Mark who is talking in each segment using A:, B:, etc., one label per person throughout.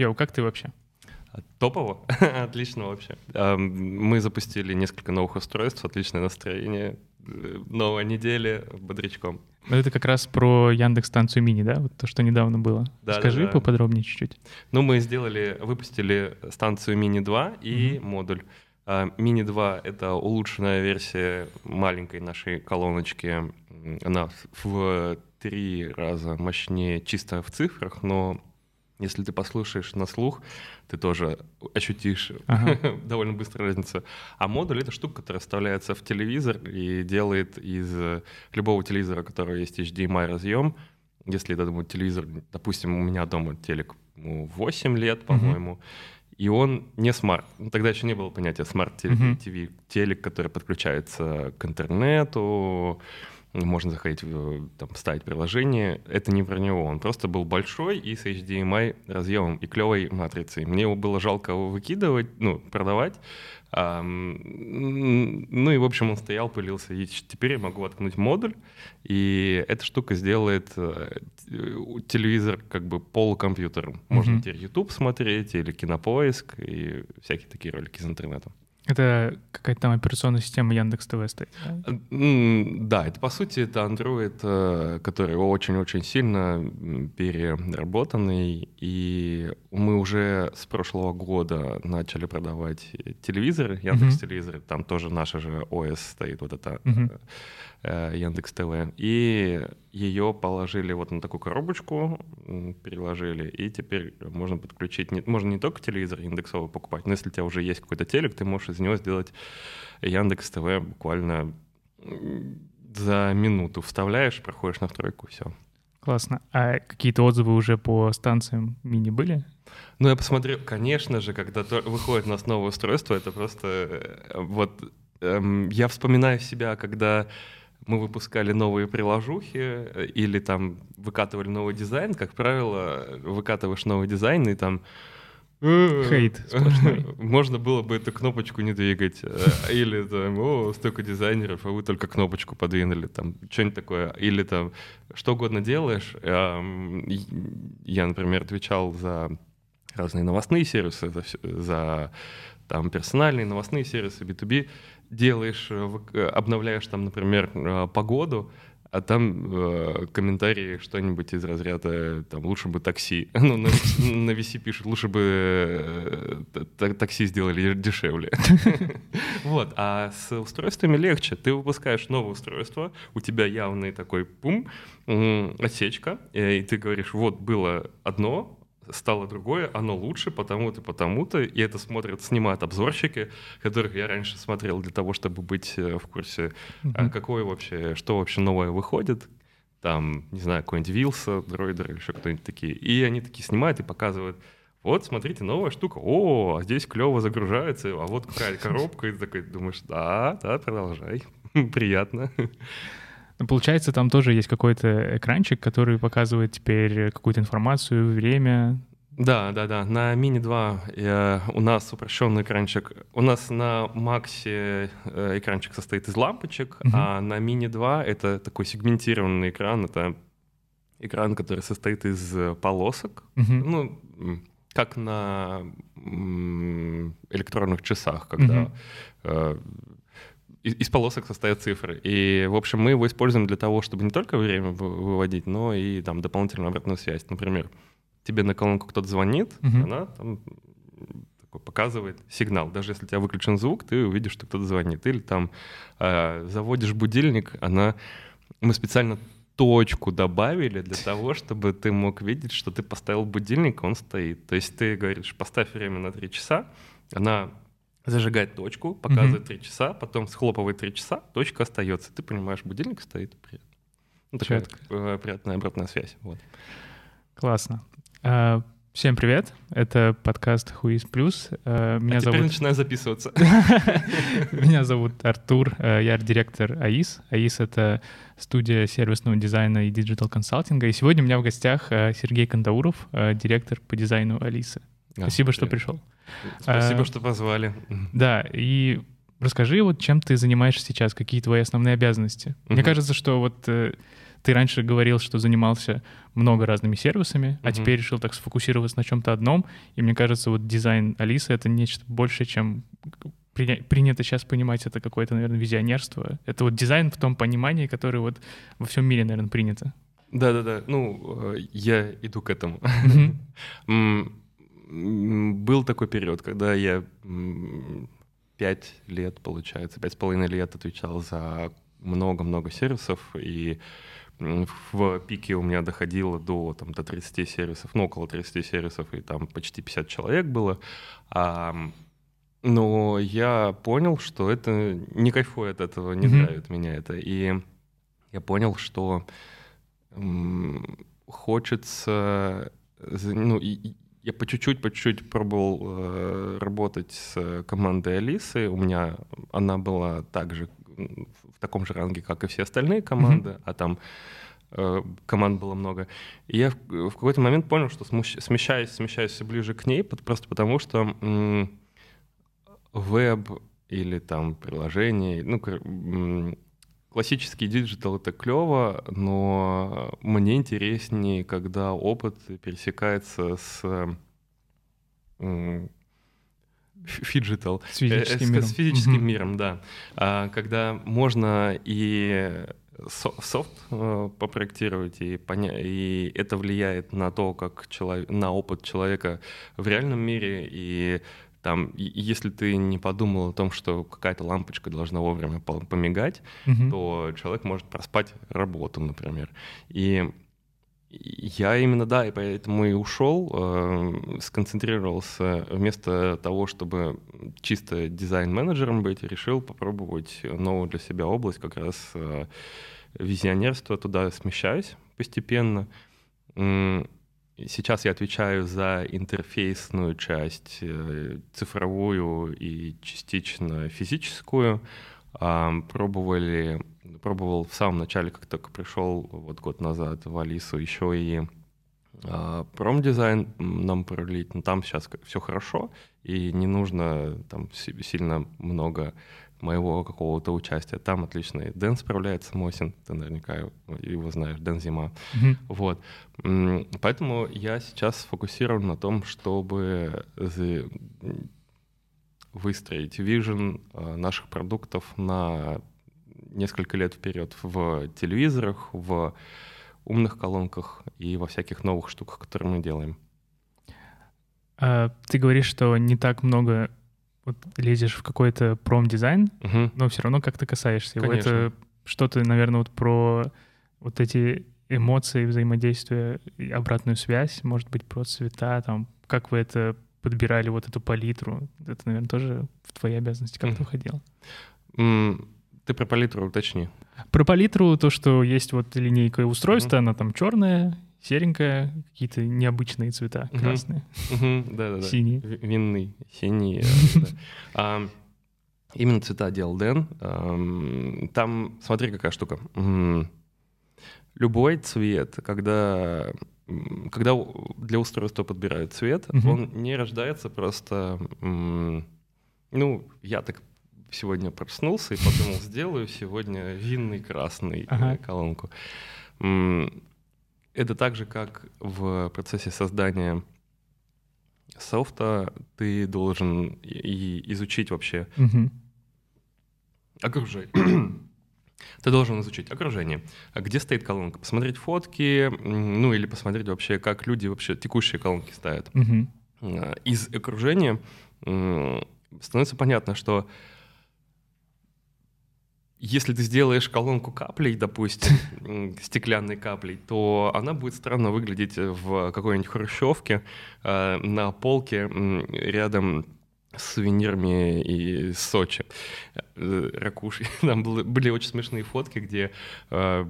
A: Йоу, как ты вообще?
B: Топово, отлично вообще. Мы запустили несколько новых устройств, отличное настроение, э, новая неделя бодрячком.
A: Это как раз про Яндекс станцию мини, да? Вот то, что недавно было. Да, Скажи да, да. поподробнее чуть-чуть.
B: Ну, мы сделали, выпустили станцию мини 2 и mm-hmm. модуль. А, мини 2 — это улучшенная версия маленькой нашей колоночки. Она в три раза мощнее чисто в цифрах, но если ты послушаешь на слух, ты тоже ощутишь ага. довольно быстро разницу. А модуль — это штука, которая вставляется в телевизор и делает из любого телевизора, у которого есть HDMI разъем, если это думаю, телевизор, допустим, у меня дома телек 8 лет, по-моему, и он не смарт. Ну, тогда еще не было понятия смарт-ТВ, угу. телек, который подключается к интернету, можно заходить, там, ставить приложение. Это не про него. Он просто был большой и с HDMI разъемом и клевой матрицей. Мне его было жалко его выкидывать, ну, продавать. А, ну и, в общем, он стоял, пылился. И теперь я могу воткнуть модуль, и эта штука сделает э, телевизор как бы полукомпьютером. Можно mm-hmm. теперь YouTube смотреть или кинопоиск и всякие такие ролики из интернета.
A: Это какая-то там операционная система Яндекс ТВ стоит.
B: Да? да, это по сути это Android, э, который очень-очень сильно переработанный, и мы уже с прошлого года начали продавать телевизоры, Яндекс телевизоры, там тоже наша же ОС стоит, вот это uh-huh. Яндекс ТВ, и ее положили вот на такую коробочку, переложили, и теперь можно подключить, не, можно не только телевизор индексовый покупать, но если у тебя уже есть какой-то телек, ты можешь из него сделать Яндекс ТВ буквально за минуту вставляешь, проходишь на втройку, все.
A: Классно. А какие-то отзывы уже по станциям мини были?
B: Ну, я посмотрел, конечно же, когда выходит у нас новое устройство, это просто э, вот эм, я вспоминаю себя, когда мы выпускали новые приложухи э, или там выкатывали новый дизайн, как правило, выкатываешь новый дизайн и там
A: Хейт сплошной.
B: Можно было бы эту кнопочку не двигать. Э, или там, о, столько дизайнеров, а вы только кнопочку подвинули. Там, что-нибудь такое. Или там, что угодно делаешь. Я, например, отвечал за разные новостные сервисы, за, за там персональные новостные сервисы, B2B делаешь, э, э, обновляешь там, например, э, погоду, а там э, комментарии что-нибудь из разряда там лучше бы такси. Ну, на, на VC пишут, лучше бы такси сделали дешевле. Вот. А с устройствами легче. Ты выпускаешь новое устройство, у тебя явный такой пум, отсечка, и ты говоришь, вот было одно, стало другое, оно лучше, потому-то, потому-то, и это смотрят, снимают обзорщики, которых я раньше смотрел для того, чтобы быть э, в курсе, mm-hmm. а какое вообще, что вообще новое выходит, там, не знаю, какой-нибудь Вилса, Дроидер или еще кто-нибудь такие, и они такие снимают и показывают, вот, смотрите, новая штука, о, а здесь клево загружается, а вот какая коробка, и ты такой думаешь, да, да, продолжай, приятно.
A: Ну, получается, там тоже есть какой-то экранчик, который показывает теперь какую-то информацию, время.
B: Да, да, да. На Mini 2 э, у нас упрощенный экранчик. У нас на Максе э, экранчик состоит из лампочек, uh-huh. а на Mini 2 это такой сегментированный экран. Это экран, который состоит из полосок. Uh-huh. Ну, как на электронных часах, когда uh-huh из полосок состоят цифры. И, в общем, мы его используем для того, чтобы не только время выводить, но и там дополнительную обратную связь. Например, тебе на колонку кто-то звонит, uh-huh. она там такой показывает сигнал. Даже если у тебя выключен звук, ты увидишь, что кто-то звонит. Или там э, заводишь будильник, она... Мы специально точку добавили для того, чтобы ты мог видеть, что ты поставил будильник, он стоит. То есть ты говоришь, поставь время на 3 часа, она зажигает точку, показывает три mm-hmm. часа, потом схлопывает три часа, точка остается. Ты понимаешь, будильник стоит. Приятно. Ну, такая э, приятная обратная связь. Вот.
A: Классно. А, всем привет. Это подкаст Хуис Плюс.
B: А, меня а зовут... начинаю записываться.
A: Меня зовут Артур. Э, я арт-директор АИС. АИС — это студия сервисного дизайна и digital-консалтинга. И сегодня у меня в гостях Сергей Кондауров, директор по дизайну Алисы. Спасибо, что пришел.
B: Спасибо, а, что позвали.
A: Да, и расскажи, вот чем ты занимаешься сейчас, какие твои основные обязанности. Угу. Мне кажется, что вот э, ты раньше говорил, что занимался много разными сервисами, а
B: Мгм.
A: теперь решил так сфокусироваться на чем-то одном. И мне кажется, вот дизайн Алисы — это нечто большее, чем приня- принято сейчас понимать, это какое-то, наверное, визионерство. Это вот дизайн в том понимании, который вот во всем мире, наверное, принято.
B: Да-да-да, ну, э, я иду к этому. Был такой период, когда я пять лет, получается, пять с половиной лет отвечал за много-много сервисов, и в пике у меня доходило до, там, до 30 сервисов, ну, около 30 сервисов, и там почти 50 человек было. А, но я понял, что это не кайфую от этого, не
A: Мгм.
B: драйвит меня это. И я понял, что м, хочется, ну, и я по чуть-чуть, по чуть-чуть пробовал э, работать с командой Алисы. У меня она была также в таком же ранге, как и все остальные команды, а там э, команд было много. И я в, в какой-то момент понял, что смущ- смещаюсь, смещаюсь все ближе к ней, пот- просто потому что м, веб или там приложение, ну, классический диджитал — это клево, но мне интереснее, когда опыт пересекается с phygital.
A: С физическим
B: Э,
A: миром.
B: С физическим
A: Мгм.
B: миром, да. А, Когда можно и со- софт э, попроектировать, и, поня- и это влияет на то, как человек, на опыт человека в реальном мире, и там, если ты не подумал о том, что какая-то лампочка должна вовремя по- помигать,
A: Мгм.
B: то человек может проспать работу, например. И я именно, да, и поэтому и ушел, э, сконцентрировался вместо того, чтобы чисто дизайн-менеджером быть, решил попробовать новую для себя область, как раз э, визионерство, туда смещаюсь постепенно. Сейчас я отвечаю за интерфейсную часть, э, цифровую и частично физическую. Ам, Пробовали, пробовал в самом начале, как только пришел вот год назад в Алису, еще и а, промдизайн нам пролить, но там сейчас все хорошо, и не нужно там си- сильно много моего какого-то участия. Там отлично и Дэн справляется, Мосин, ты наверняка его- знаешь, Дэн Зима.
A: Мгм.
B: Вот. Поэтому я сейчас сфокусирован на том, чтобы выстроить вижен э, наших продуктов на несколько лет вперед в телевизорах, в умных колонках и во всяких новых штуках, которые мы делаем.
A: А, Ты говоришь, что не так много вот лезешь в какой-то промдизайн,
B: Мгм.
A: но все равно как-то касаешься его.
B: Конечно.
A: Это что-то, наверное, вот про вот эти эмоции, взаимодействие, обратную связь, может быть, про цвета, там, как вы это подбирали, вот эту палитру. Это, наверное, тоже в твои обязанности как-то входило.
B: М, Ты про палитру уточни.
A: Про палитру, то, что есть вот линейка устройства, она там черная, серенькая, какие-то необычные цвета, красные, синие.
B: Ви- Винный, синий. э. А, Именно цвета делал Дэн. Ам, Там, смотри, какая штука. Любой цвет, когда, когда для устройства подбирают цвет,
A: Мгм.
B: он не рождается просто... Ну, я так сегодня проснулся и подумал, сделаю сегодня винный красный э,
A: Ага.
B: колонку. Это так же, как в процессе создания софта ты должен и- изучить вообще
A: Мгм.
B: окружение. Ты должен изучить окружение. А Где стоит колонка? Посмотреть фотки, ну или посмотреть вообще, как люди вообще текущие колонки ставят. А, Из окружения становится понятно, что если ты сделаешь колонку каплей, допустим, стеклянной каплей, то она будет странно выглядеть в какой-нибудь хрущевке э, на полке рядом с сувенирами из Сочи. Э, Ракуши. Там были, были очень смешные фотки, где э,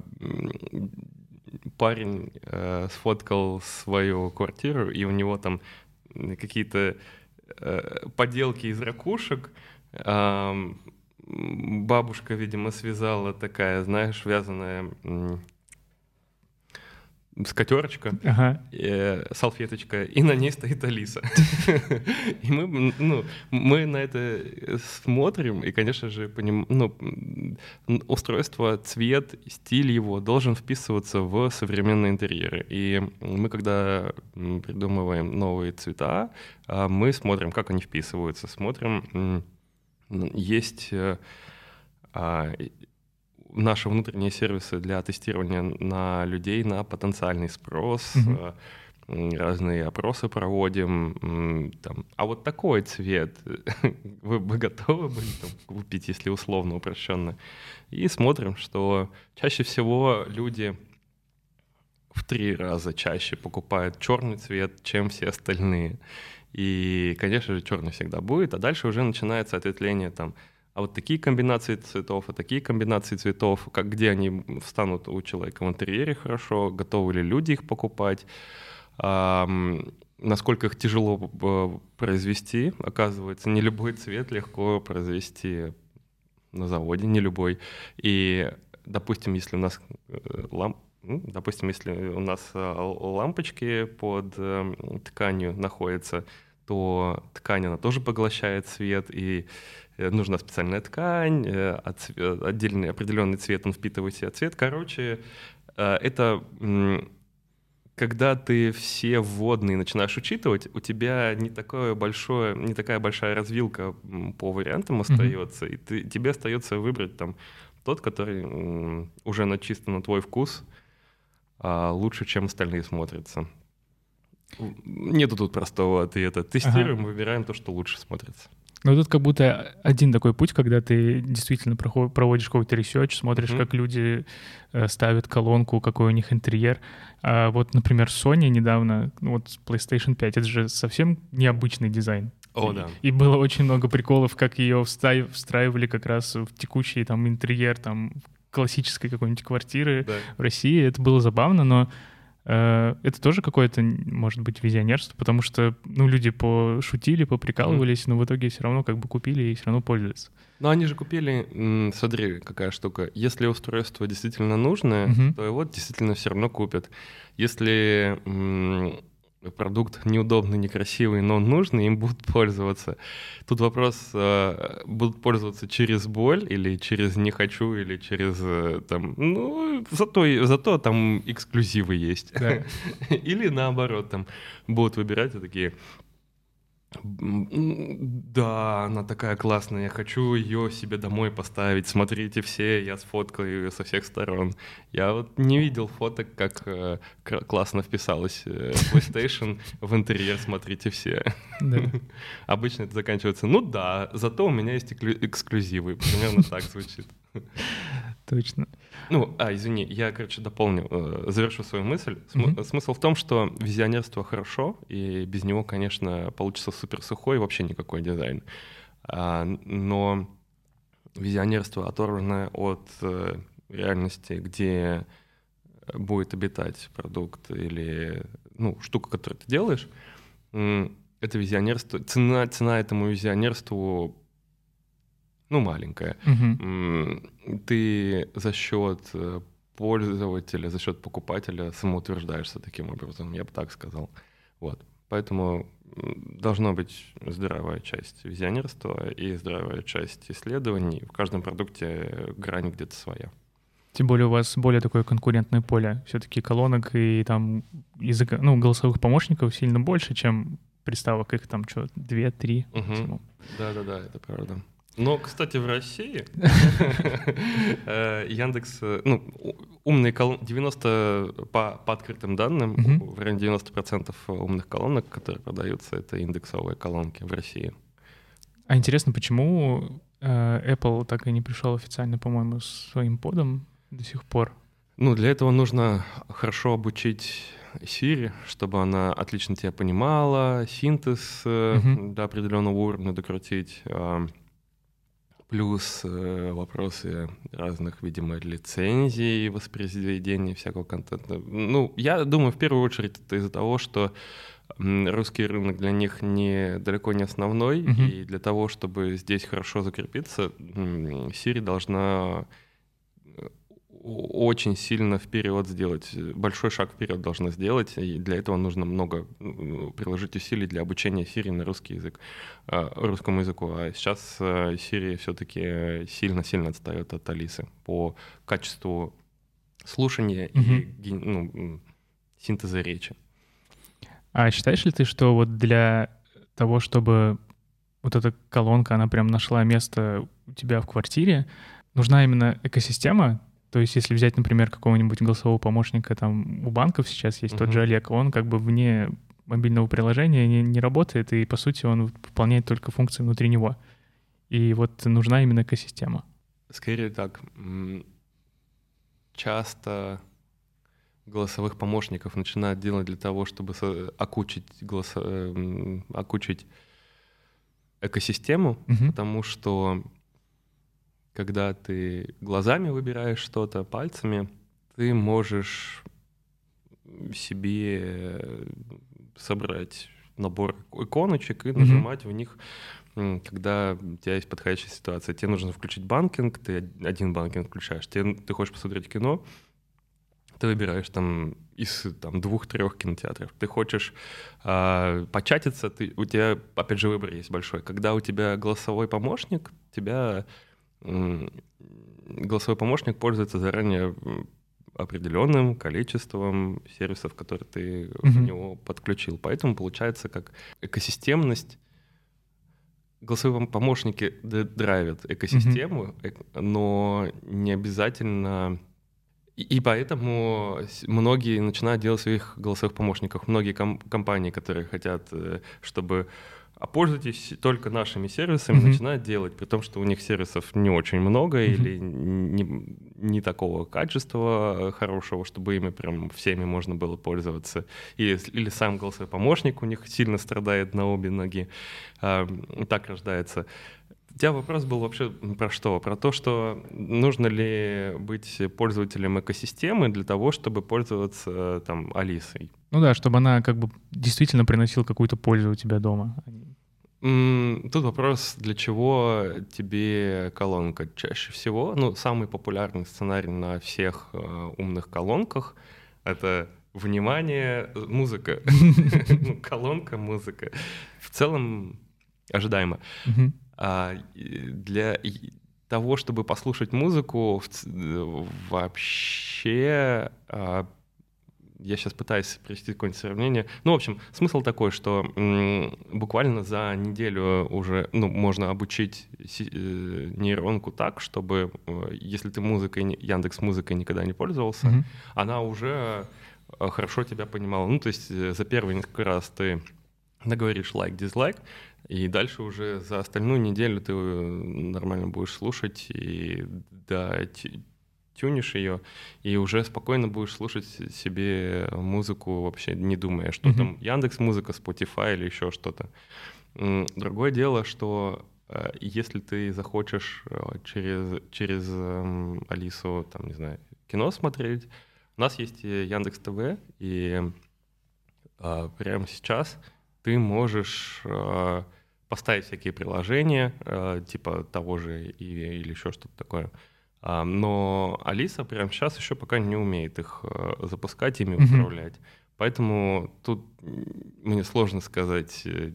B: парень э, сфоткал свою квартиру, и у него там какие-то э, поделки из ракушек. Бабушка, видимо, связала такая, знаешь, вязаная скатерочка,
A: Ага.
B: э, салфеточка, и на ней стоит Алиса. И мы, ну, мы на это смотрим, и, конечно же, поним... ну, устройство, цвет, стиль его должен вписываться в современные интерьеры. И мы, когда придумываем новые цвета, а, мы смотрим, как они вписываются, смотрим, есть э, а, наши внутренние сервисы для тестирования на людей на потенциальный спрос, м, разные опросы проводим, там, а вот такой цвет вы бы готовы были там, купить, если условно упрощенно? И смотрим, что чаще всего люди в три раза чаще покупают черный цвет, чем все остальные. И, конечно же, черный всегда будет, а дальше уже начинается ответвление там, а вот такие комбинации цветов, а такие комбинации цветов, как, где они встанут у человека в интерьере хорошо, готовы ли люди их покупать, ам, насколько их тяжело э, произвести, оказывается, не любой цвет легко произвести на заводе, не любой. И, допустим, если у нас э, ламп, допустим, если у нас э, лампочки под э, тканью находятся, то ткань, она тоже поглощает свет, и э, нужна специальная ткань, э, э, отдельный определенный цвет, он впитывает в себя цвет. Короче, это когда ты все вводные начинаешь учитывать, у тебя не такое большое, не такая большая развилка по вариантам остается, и ты, тебе остается выбрать там тот, который уже начисто на твой вкус, а, лучше, чем остальные смотрятся. Нету тут простого ответа. Тестируем, выбираем то, что лучше смотрится.
A: Ну, тут как будто один такой путь, когда ты действительно проводишь какой-то research, смотришь,
B: Мгм.
A: как люди э, ставят колонку, какой у них интерьер. А вот, например, Sony недавно, ну, вот PlayStation 5, это же совсем необычный дизайн.
B: О,
A: И-
B: да.
A: И было очень много приколов, как ее встраивали как раз в текущий там интерьер там классической какой-нибудь квартиры
B: Да.
A: в России. Это было забавно, но э, это тоже какое-то, может быть, визионерство, потому что, ну, люди пошутили, поприкалывались, но в итоге все равно как бы купили и все равно пользуются.
B: Но они же купили, смотри, какая штука. Если устройство действительно нужное,
A: Мгм.
B: то его действительно все равно купят. Если продукт неудобный, некрасивый, но нужный, им будут пользоваться. Тут вопрос, э, будут пользоваться через боль или через не хочу, или через э, там, ну, зато, зато там эксклюзивы есть.
A: Да.
B: Или наоборот, там будут выбирать и такие, «М, да, она такая классная, я хочу ее себе домой поставить, смотрите все, я сфоткаю ее со всех сторон. Я вот не видел фоток, как э, классно вписалась э, PlayStation в интерьер, смотрите все.
A: Да.
B: Обычно это заканчивается, ну да, зато у меня есть эксклюзивы, примерно так звучит.
A: Точно.
B: Ну, а, извини, я, короче, дополню, э, завершу свою мысль. См-
A: Мгм.
B: Смысл в том, что визионерство хорошо, и без него, конечно, получится супер сухой вообще никакой дизайн. А, но визионерство, оторванное от э, реальности, где будет обитать продукт или ну, штука, которую ты делаешь, это визионерство, цена, цена этому визионерству ну, маленькая. М, ты за счет э, пользователя, за счет покупателя самоутверждаешься таким образом, я бы так сказал. Вот. Поэтому должна быть здравая часть визионерства и здравая часть исследований. В каждом продукте грань где-то своя.
A: Тем более у вас более такое конкурентное поле. Все-таки колонок и там языка, ну, голосовых помощников сильно больше, чем приставок. Их там что, две-три
B: Мгм.
A: максимум.
B: Да-да-да, это правда. Но, кстати, в России э, Яндекс, э, ну, умные колонки, 90 по, по открытым данным, в районе 90% умных колонок, которые продаются, это индексовые колонки в России.
A: А интересно, почему э, Apple так и не пришел официально, по-моему, с своим подом до сих пор?
B: Ну, для этого нужно хорошо обучить Siri, чтобы она отлично тебя понимала, синтез э,
A: Мгм.
B: до определенного уровня докрутить. Плюс э, вопросы разных, видимо, лицензий, воспроизведения всякого контента. Ну, я думаю, в первую очередь это из-за того, что русский рынок для них не далеко не основной,
A: Мгм.
B: и для того, чтобы здесь хорошо закрепиться, Siri должна очень сильно вперед сделать, большой шаг вперед должна сделать, и для этого нужно много ну, приложить усилий для обучения Siri на русский язык, а, русскому языку. А сейчас э, Siri все-таки сильно-сильно отстает от Алисы по качеству слушания mm-hmm. и ну, синтеза речи.
A: А считаешь ли ты, что вот для того, чтобы вот эта колонка, она прям нашла место у тебя в квартире, нужна именно экосистема, то есть, если взять, например, какого-нибудь голосового помощника, там у банков сейчас есть uh-huh. тот же Олег, он как бы вне мобильного приложения не, не работает, и по сути он выполняет только функции внутри него. И вот нужна именно экосистема.
B: Скорее так. Часто голосовых помощников начинают делать для того, чтобы окучить, голосо... окучить экосистему, uh-huh. потому что когда ты глазами выбираешь что-то, пальцами, ты можешь себе собрать набор иконочек и нажимать mm-hmm. в них, когда у тебя есть подходящая ситуация. Тебе нужно включить банкинг, ты один банкинг включаешь. Тебе, ты хочешь посмотреть кино, ты выбираешь там из там, двух-трех кинотеатров. Ты хочешь э, початиться, ты, у тебя, опять же, выбор есть большой. Когда у тебя голосовой помощник, тебя голосовой помощник пользуется заранее определенным количеством сервисов, которые ты mm-hmm. в него подключил. Поэтому получается как экосистемность. Голосовые помощники драйвят экосистему, mm-hmm. но не обязательно... И, поэтому многие начинают делать своих голосовых помощников. Многие ком- компании, которые хотят, э, чтобы а пользуйтесь только нашими сервисами, mm-hmm. начинают делать, при том, что у них сервисов не очень много mm-hmm. или не, не такого качества хорошего, чтобы ими прям всеми можно было пользоваться. Или, или сам голосовой помощник у них сильно страдает на обе ноги. А, так рождается. У тебя вопрос был вообще про что? Про то, что нужно ли быть пользователем экосистемы для того, чтобы пользоваться там Алисой?
A: Ну да, чтобы она как бы действительно приносила какую-то пользу у тебя дома.
B: Тут вопрос, для чего тебе колонка? Чаще всего, ну, самый популярный сценарий на всех э, умных колонках — это внимание, музыка. Ну, колонка, музыка. В целом ожидаемо. А для того, чтобы послушать музыку, вообще а, я сейчас пытаюсь привести какое-нибудь сравнение. Ну, в общем, смысл такой, что буквально за неделю уже ну, можно обучить э, нейронку так, чтобы, э, если ты музыкой, Яндекс музыкой никогда не пользовался, mm-hmm. она уже э, хорошо тебя понимала. Ну, то есть э, за первые несколько раз ты наговоришь лайк-дизлайк, и дальше уже за остальную неделю ты нормально будешь слушать и да, тюнишь ее, и уже спокойно будешь слушать себе музыку, вообще не думая, что mm-hmm. там Яндекс Музыка, Spotify или еще что-то. Другое дело, что э, если ты захочешь э, через, через эм, Алису, там, не знаю, кино смотреть, у нас есть Яндекс ТВ, и прямо сейчас ты можешь поставить всякие приложения, а, типа того же или, или еще что-то такое, а, но Алиса прямо сейчас еще пока не умеет их э, запускать, ими mm-hmm. управлять. Поэтому тут мне сложно сказать, э,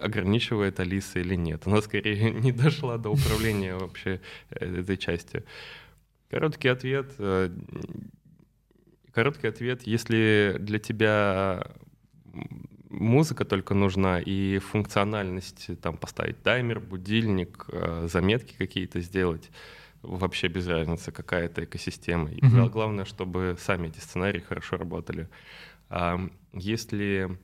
B: ограничивает Алиса или нет. Она скорее не дошла до управления вообще э, этой частью. Короткий ответ. Короткий ответ. Если для тебя музыка только нужна и функциональность, там поставить таймер, будильник, заметки какие-то сделать, вообще без разницы, какая это экосистема. Mm-hmm. главное, чтобы сами эти сценарии хорошо работали. А если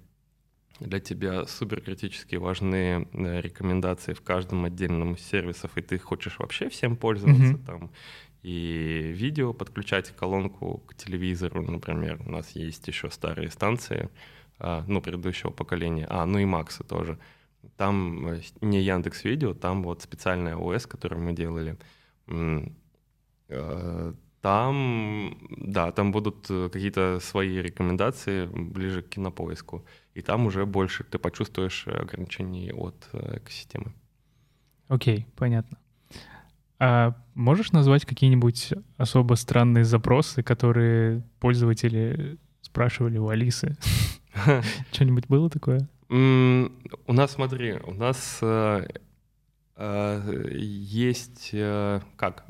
B: для тебя суперкритически важны э, рекомендации в каждом отдельном из сервисов, и ты хочешь вообще всем пользоваться, mm-hmm. там, и видео подключать колонку к телевизору, например. У нас есть еще старые станции, а, ну, предыдущего поколения, а, ну и Максы тоже. Там э, не Яндекс Видео, там вот специальная ОС, которую мы делали — Э, там, да, там будут э, какие-то свои рекомендации ближе к кинопоиску. И там уже больше ты почувствуешь ограничений от экосистемы.
A: Окей, понятно. А можешь назвать какие-нибудь особо странные запросы, которые пользователи спрашивали у Алисы? Что-нибудь было такое?
B: У нас, смотри, у нас э, э, есть э, как?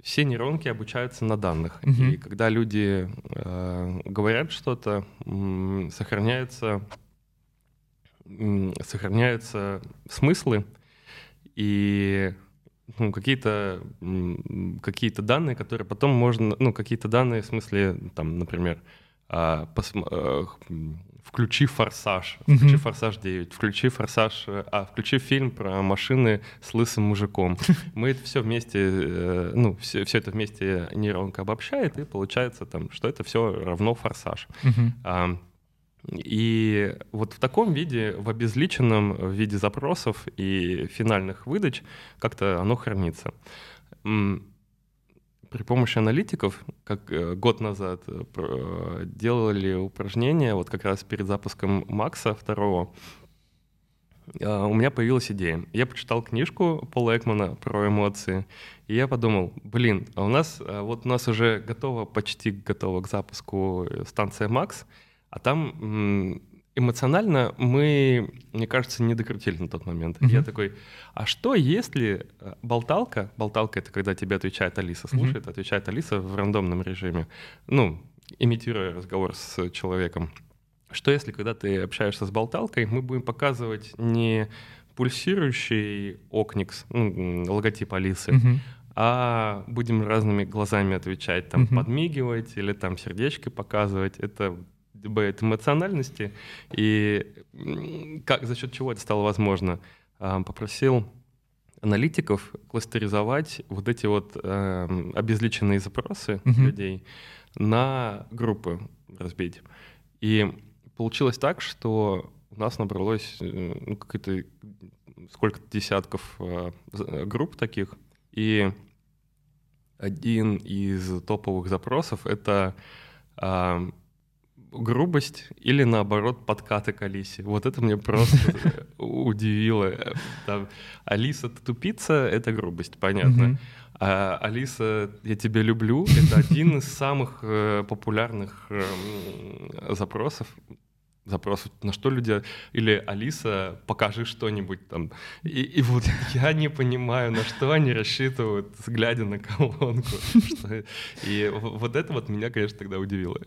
B: Все нейронки обучаются на данных. И когда люди говорят что-то, сохраняются, сохраняются смыслы, и ну, какие-то какие данные, которые потом можно, ну, какие-то данные, в смысле, там, например, а, пос, а, включи «Форсаж», включи mm-hmm. «Форсаж 9», включи «Форсаж», а, включи фильм про машины с лысым мужиком. Мы это все вместе, э, ну, все, все это вместе нейронка обобщает, и получается там, что это все равно «Форсаж». Mm-hmm. И вот в таком виде, в обезличенном виде запросов и финальных выдач как-то оно хранится. При помощи аналитиков, как э, год назад э, делали упражнение, вот как раз перед запуском Макса второго, а, у меня появилась идея. Я почитал книжку Пола Экмана про эмоции, и я подумал, блин, а у нас вот у нас уже готова, почти готова к запуску станция Макс, а там эмоционально мы, мне кажется, не докрутили на тот момент. Mm-hmm. Я такой, а что если э, болталка, болталка это когда тебе отвечает Алиса, слушает, mm-hmm. отвечает Алиса в рандомном режиме, ну, имитируя разговор с человеком. Что если, когда ты общаешься с болталкой, мы будем показывать не пульсирующий окникс, ну, логотип Алисы, mm-hmm. а будем разными глазами отвечать, там, mm-hmm. подмигивать или там сердечки показывать. Это добавляет эмоциональности. И как, за счет чего это стало возможно? А, попросил аналитиков кластеризовать вот эти вот э, обезличенные запросы uh-huh. людей на группы разбить. И получилось так, что у нас набралось э, ну, какие-то сколько-то десятков э, групп таких, и один из топовых запросов — это э, грубость или наоборот подкаты к Алисе. Вот это мне просто удивило. Там, Алиса, ты тупица, это грубость, понятно. А Алиса, я тебя люблю, это один из самых э, популярных э, запросов запросов, на что люди... Или Алиса, покажи что-нибудь там. И, и вот я не понимаю, на что они рассчитывают, глядя на колонку. И вот это вот меня, конечно, тогда удивило.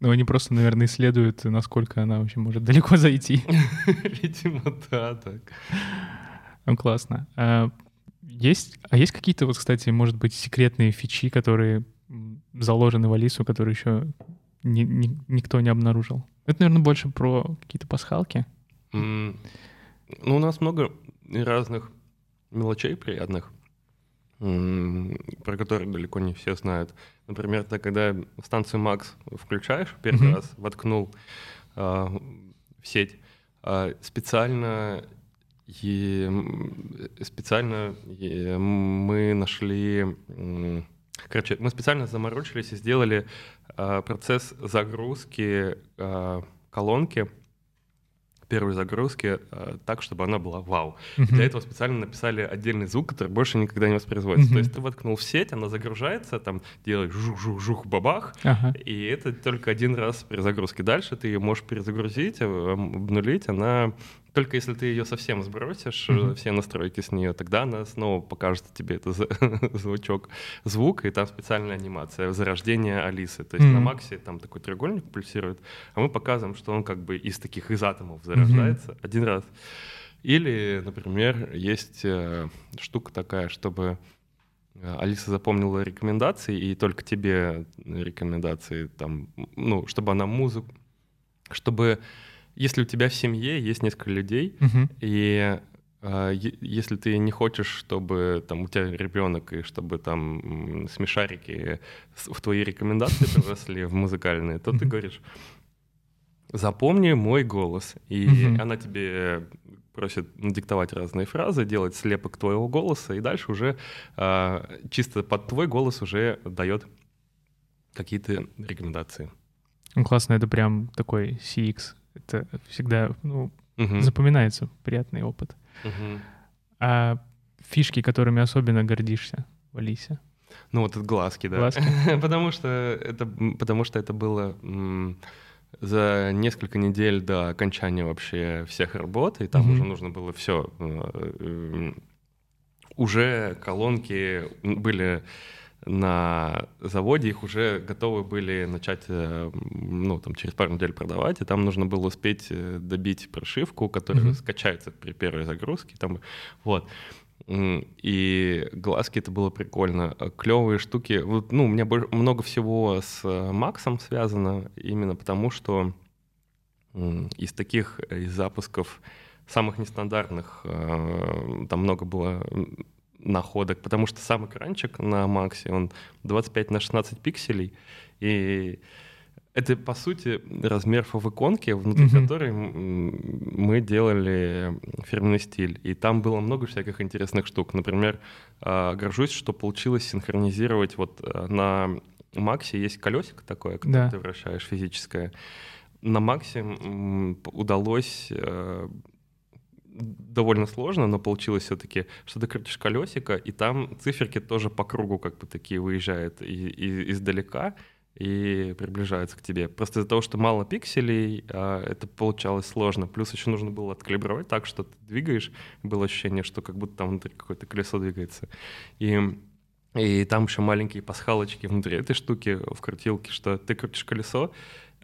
A: Ну, они просто, наверное, исследуют, насколько она вообще может далеко зайти.
B: Видимо, да, так.
A: Ну, классно. А есть, а есть какие-то, вот, кстати, может быть, секретные фичи, которые заложены в Алису, которые еще ни, ни, никто не обнаружил? Это, наверное, больше про какие-то пасхалки.
B: Mm. Ну, у нас много разных мелочей приятных про который далеко не все знают. Например, ты когда станцию Макс включаешь первый mm-hmm. раз, воткнул э, в сеть, э, специально и специально и мы нашли, короче, мы специально заморочились и сделали э, процесс загрузки э, колонки первой загрузки э, так, чтобы она была вау. Uh-huh. Для этого специально написали отдельный звук, который больше никогда не воспроизводится. Uh-huh. То есть ты воткнул в сеть, она загружается, там делает жух-жух-жух бабах, uh-huh. и это только один раз при загрузке. Дальше ты ее можешь перезагрузить, э, обнулить, она только если ты ее совсем сбросишь, mm-hmm. все настройки с нее, тогда она снова покажет тебе этот звучок, звук, и там специальная анимация зарождения Алисы. То есть mm-hmm. на Максе там такой треугольник пульсирует, а мы показываем, что он как бы из таких из атомов зарождается mm-hmm. один раз. Или, например, есть э, штука такая, чтобы э, Алиса запомнила рекомендации, и только тебе рекомендации там, ну, чтобы она музыку, чтобы если у тебя в семье есть несколько людей, uh-huh. и э, если ты не хочешь, чтобы там у тебя ребенок и чтобы там смешарики в твои рекомендации приросли в музыкальные, то ты говоришь, запомни мой голос. И она тебе просит диктовать разные фразы, делать слепок твоего голоса, и дальше уже э, чисто под твой голос уже дает какие-то рекомендации.
A: Ну, классно, это прям такой CX это всегда ну, угу. запоминается приятный опыт. Угу. А фишки, которыми особенно гордишься в Алисе?
B: Ну вот это глазки, да.
A: Глазки.
B: потому, что это, потому что это было за несколько недель до окончания вообще всех работ, и там mm-hmm. уже нужно было все. Э, уже колонки были на заводе, их уже готовы были начать, э, ну, там, через пару недель продавать, и там нужно было успеть э, добить прошивку, которая mm-hmm. скачается при первой загрузке, там, вот. И глазки это было прикольно. А Клевые штуки. Вот, ну, у меня много всего с э, Максом связано, именно потому что из таких из запусков самых нестандартных там много было находок, потому что сам экранчик на Максе, он 25 на 16 пикселей, и это, по сути, размер фавиконки, внутри uh-huh. которой мы делали фирменный стиль. И там было много всяких интересных штук. Например, а, горжусь, что получилось синхронизировать вот э, на Максе есть колесико такое, которое да. ты вращаешь физическое. На Максе удалось э, довольно сложно, но получилось все-таки, что ты крутишь колесико, и там циферки тоже по кругу как бы такие выезжают и, и, издалека и приближаются к тебе. Просто из-за того, что мало пикселей, а, это получалось сложно. Плюс еще нужно было откалибровать так, что ты двигаешь, было ощущение, что как будто там внутри какое-то колесо двигается. И и там еще маленькие пасхалочки внутри этой штуки в крутилке, что ты крутишь колесо,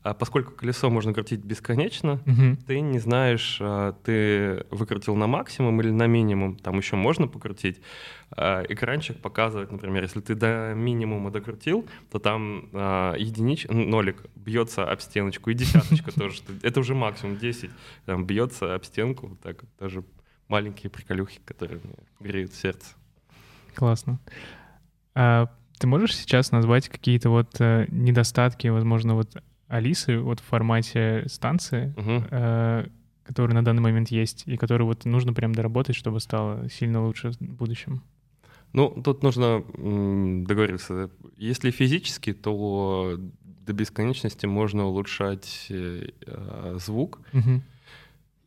B: а поскольку колесо можно крутить бесконечно, угу. ты не знаешь, а, ты выкрутил на максимум или на минимум, там еще можно покрутить. А, экранчик показывает, например, если ты до минимума докрутил, то там а, единич, нолик бьется об стеночку, и десяточка тоже. Это уже максимум 10, там бьется об стенку, вот так даже маленькие приколюхи, которые мне греют сердце.
A: Классно. А ты можешь сейчас назвать какие-то вот э, недостатки, возможно, вот Алисы вот в формате станции, угу. э, который на данный момент есть, и который вот нужно прям доработать, чтобы стало сильно лучше в будущем?
B: Ну, тут нужно договориться. Если физически, то до бесконечности можно улучшать э, звук. Угу.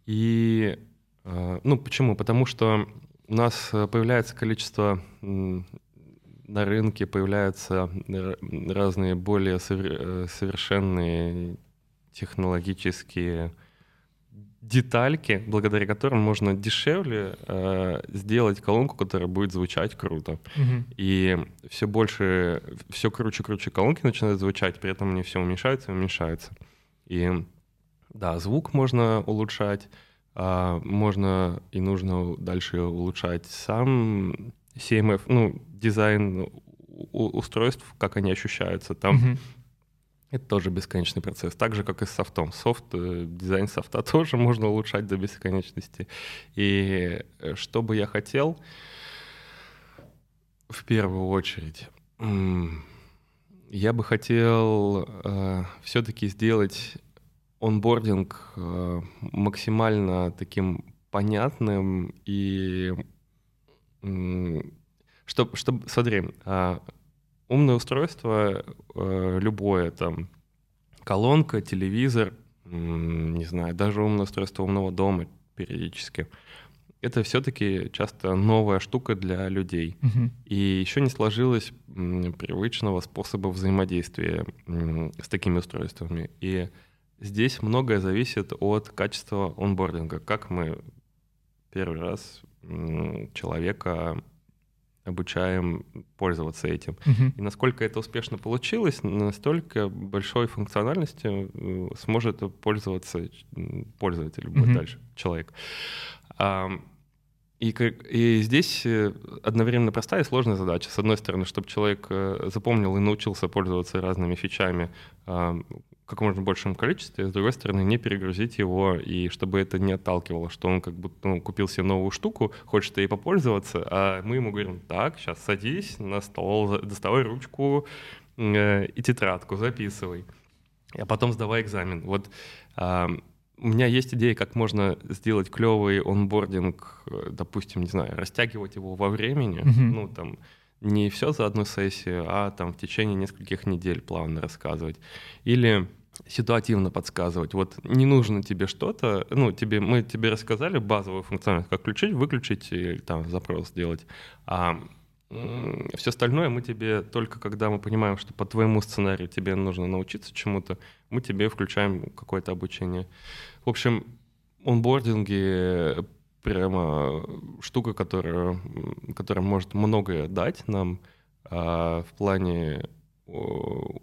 B: И, э, ну, почему? Потому что у нас появляется количество на рынке появляются разные более э, совершенные технологические детальки, благодаря которым можно дешевле э, сделать колонку, которая будет звучать круто. Угу. И все больше, все круче, круче колонки начинают звучать, при этом они все уменьшаются и уменьшаются. И да, звук можно улучшать, э, можно и нужно дальше улучшать сам CMF, ну, дизайн устройств, как они ощущаются там. Mm-hmm. Это тоже бесконечный процесс. Так же, как и с софтом. Софт, э, дизайн софта тоже можно улучшать до бесконечности. И э, что бы я хотел, в первую очередь, я бы хотел э, все-таки сделать онбординг э, максимально таким понятным и чтобы, чтобы смотри, а, умное устройство, э, любое там, колонка, телевизор, не знаю, даже умное устройство умного дома периодически, это все-таки часто новая штука для людей. Угу. И еще не сложилось привычного способа взаимодействия с такими устройствами. И здесь многое зависит от качества онбординга. Как мы первый раз человека обучаем пользоваться этим. Uh-huh. И насколько это успешно получилось, настолько большой функциональностью сможет пользоваться пользователь, uh-huh. будет дальше человек. И, и здесь э, одновременно простая и сложная задача. С одной стороны, чтобы человек э, запомнил и научился пользоваться разными фичами как можно большем количестве, с другой стороны, не перегрузить его, и чтобы это не отталкивало, что он как будто ну, купил себе новую штуку, хочет ей попользоваться, а мы ему говорим, так, сейчас садись на стол, доставай ручку э, и тетрадку, записывай, а потом сдавай экзамен. Вот э, у меня есть идея, как можно сделать клевый онбординг, э, допустим, не знаю, растягивать его во времени, mm-hmm. ну, там, не все за одну сессию, а там в течение нескольких недель плавно рассказывать. Или ситуативно подсказывать. Вот не нужно тебе что-то, ну, тебе, мы тебе рассказали базовую функциональность, как включить, выключить или там запрос сделать. А все остальное мы тебе только когда мы понимаем, что по твоему сценарию тебе нужно научиться чему-то, мы тебе включаем какое-то обучение. В общем, онбординги прямо штука, которая, которая может многое дать нам а, в плане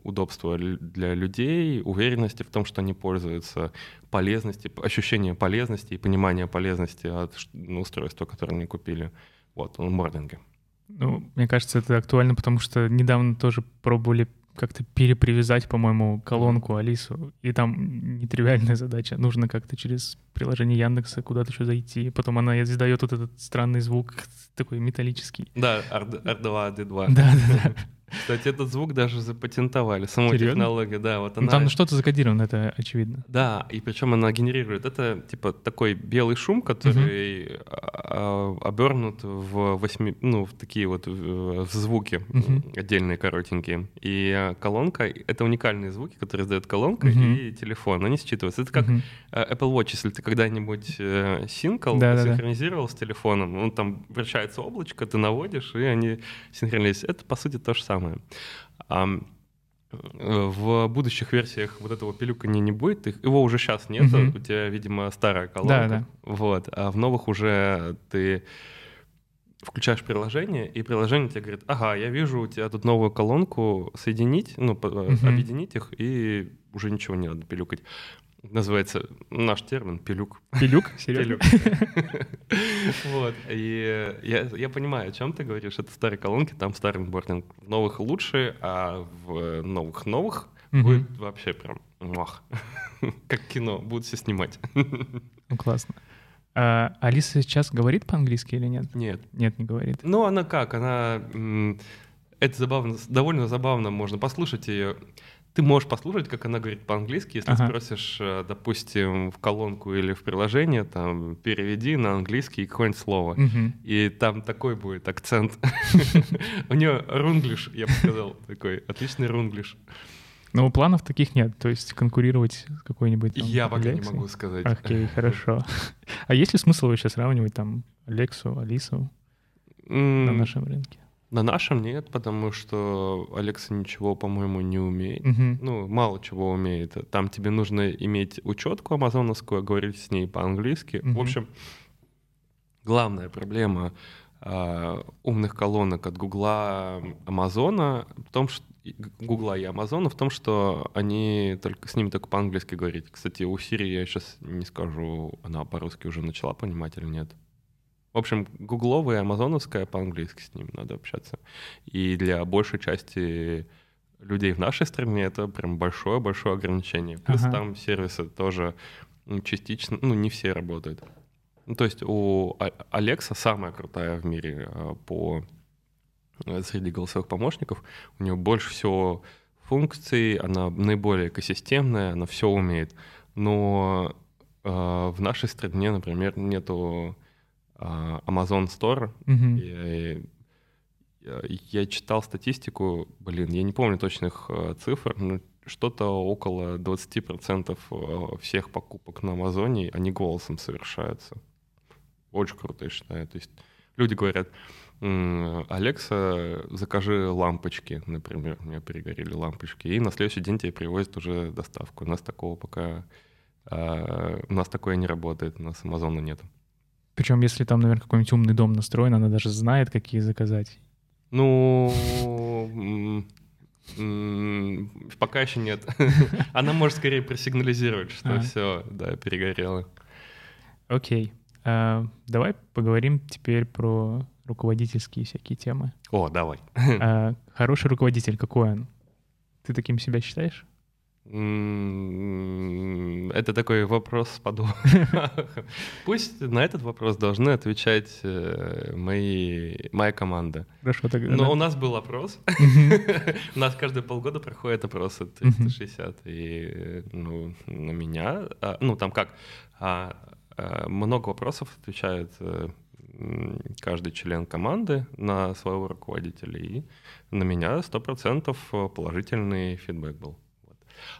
B: удобства для людей, уверенности в том, что они пользуются, полезности, ощущение полезности и понимание полезности от устройства, которое они купили. Вот, онбординги.
A: Ну, мне кажется, это актуально, потому что недавно тоже пробовали как-то перепривязать, по-моему, колонку Алису. И там нетривиальная задача. Нужно как-то через приложение Яндекса куда-то еще зайти. Потом она издает вот этот странный звук, такой металлический.
B: Да, R2, D2.
A: Да, да, да.
B: Кстати, этот звук даже запатентовали, саму Серьезно? технологию, да. Вот
A: ну, она... Ну, там что-то закодировано, это очевидно.
B: Да, и причем она генерирует. Это типа такой белый шум, который угу. обернут в восьми, ну, в такие вот в звуки угу. отдельные коротенькие. И а, колонка — это уникальные звуки, которые издает колонка угу. и телефон. Они считываются. Это как угу. Apple Watch, если ты когда-нибудь э, синкл да, синхронизировал да, да. с телефоном, ну, там вращается облачко, ты наводишь, и они синхронизируются. Это, по сути, то же самое самое. А, в будущих версиях вот этого пилюкания не будет, его уже сейчас нет, mm-hmm. у тебя, видимо, старая колонка. Да, да. Вот, а в новых уже ты включаешь приложение, и приложение тебе говорит, ага, я вижу у тебя тут новую колонку, соединить, ну, mm-hmm. объединить их, и уже ничего не надо пилюкать. Называется наш термин пилюк.
A: Пилюк? Серьезно?
B: Вот. И я, понимаю, о чем ты говоришь. Это старые колонки, там старый бординг. В новых лучше, а в новых-новых будет вообще прям мах. Как кино, будут все снимать.
A: Ну, классно. А Алиса сейчас говорит по-английски или нет?
B: Нет.
A: Нет, не говорит.
B: Ну, она как? Она... Это забавно, довольно забавно, можно послушать ее. Ты можешь послушать, как она говорит по-английски, если ага. спросишь, э, допустим, в колонку или в приложение, там, переведи на английский какое-нибудь слово. Угу. И там такой будет акцент. У нее рунглиш, я бы сказал, такой отличный рунглиш.
A: Но планов таких нет, то есть конкурировать с какой-нибудь там,
B: Я пока не могу сказать.
A: Окей, хорошо. А есть ли смысл вообще сравнивать там Алексу, Алису на нашем рынке?
B: На нашем нет, потому что Алекса ничего, по-моему, не умеет. Uh-huh. Ну, мало чего умеет. Там тебе нужно иметь учетку амазоновскую, говорить с ней по-английски. Uh-huh. В общем, главная проблема э, умных колонок от Гугла, Амазона в том, что Гугла и Амазона в том, что они только с ними только по-английски говорить. Кстати, у Сири я сейчас не скажу, она по-русски уже начала понимать или нет. В общем, гугловая, амазоновская по-английски с ними надо общаться. И для большей части людей в нашей стране это прям большое-большое ограничение. Плюс ага. там сервисы тоже частично, ну, не все работают. Ну, то есть у Алекса самая крутая в мире а, по э, среди голосовых помощников. У нее больше всего функций, она наиболее экосистемная, она все умеет. Но э, в нашей стране, например, нету а, Amazon Store. Mm-hmm. И, и, я читал статистику, блин, я не помню точных э, цифр, но что-то около 20% э, всех покупок на Амазоне, они голосом совершаются. Очень круто, я считаю. То есть люди говорят, Алекса, закажи лампочки, например, у меня перегорели лампочки, и на следующий день тебе привозят уже доставку. У нас такого пока... Uh, у нас такое не работает, у нас Амазона нет.
A: Причем, если там, наверное, какой-нибудь умный дом настроен, она даже знает, какие заказать.
B: Ну, пока еще нет. Она может скорее просигнализировать, что а. все, да, перегорело.
A: Окей. А, давай поговорим теперь про руководительские всякие темы.
B: О, давай.
A: А, хороший руководитель, какой он? Ты таким себя считаешь?
B: Это такой вопрос по Пусть на этот вопрос должны отвечать э, мои, моя команда.
A: Хорошо, тогда.
B: Но у нас был опрос. У нас каждые полгода проходит опрос 360. И ну, на меня, а, ну там как, а, а, много вопросов отвечает э, каждый член команды на своего руководителя. И на меня 100% положительный фидбэк был.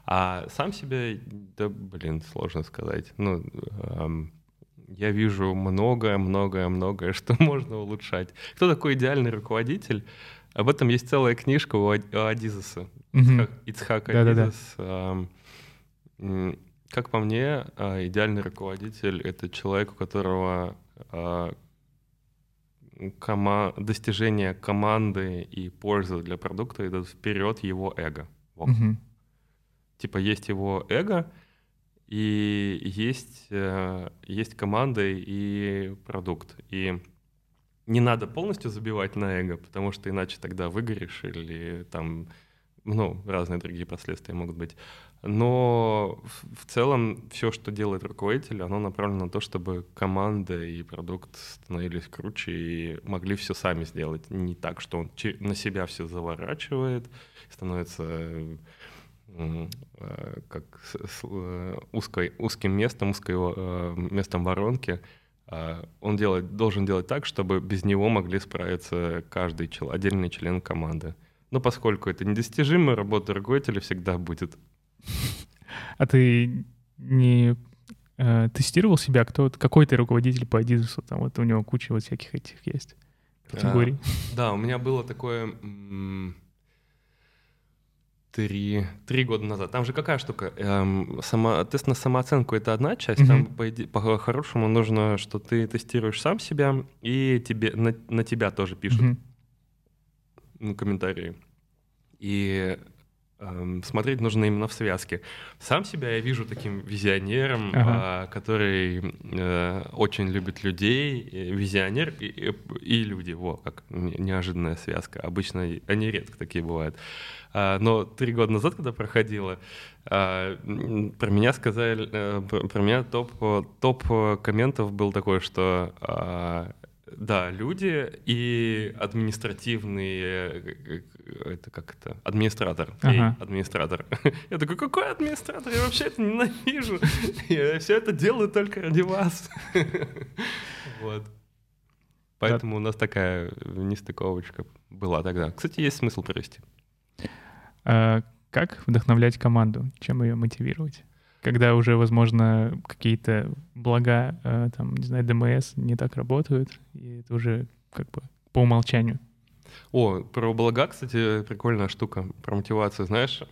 B: А сам себе, да, блин, сложно сказать. Ну, эм, я вижу многое, многое, многое, что можно улучшать. Кто такой идеальный руководитель? Об этом есть целая книжка у Адизеса. Mm-hmm. Ицхак Адизес. Эм, как по мне, э, идеальный руководитель — это человек, у которого э, кома достижение команды и пользы для продукта идут вперед его эго. Вот. Угу. Типа есть его эго, и есть, э, есть команда и продукт. И не надо полностью забивать на эго, потому что иначе тогда выгоришь или там, ну, разные другие последствия могут быть. Но в целом все, что делает руководитель, оно направлено на то, чтобы команда и продукт становились круче и могли все сами сделать. Не так, что он на себя все заворачивает, становится э, как э, узкой, узким местом, узкой э, местом воронки. Он делает, должен делать так, чтобы без него могли справиться каждый отдельный член команды. Но поскольку это недостижимо, работа руководителя всегда будет
A: а ты не э, тестировал себя? Кто, какой ты руководитель по Adidas? Там вот у него куча вот всяких этих есть категорий.
B: А, да, у меня было такое три, три года назад. Там же какая штука? Эм, сама, тест на самооценку — это одна часть. Mm-hmm. Там, по, по-хорошему, нужно, что ты тестируешь сам себя, и тебе, на, на тебя тоже пишут mm-hmm. комментарии. И смотреть нужно именно в связке. Сам себя я вижу таким визионером, ага. А, который э, очень любит людей, визионер и, и люди. Во, как неожиданная связка. Обычно они редко такие бывают. А, но три года назад, когда проходила, а, про меня сказали, э, про меня топ, топ комментов был такой, что да, люди и административные, это как это, администратор. Ага. Эй, администратор. Я такой, какой администратор? Я вообще это ненавижу. Я все это делаю только ради вас. Вот. Поэтому у нас такая нестыковочка была тогда. Кстати, есть смысл провести.
A: А как вдохновлять команду? Чем ее мотивировать? когда уже, возможно, какие-то блага, э, там, не знаю, ДМС не так работают, и это уже как бы по умолчанию.
B: О, про блага, кстати, прикольная штука, про мотивацию, знаешь,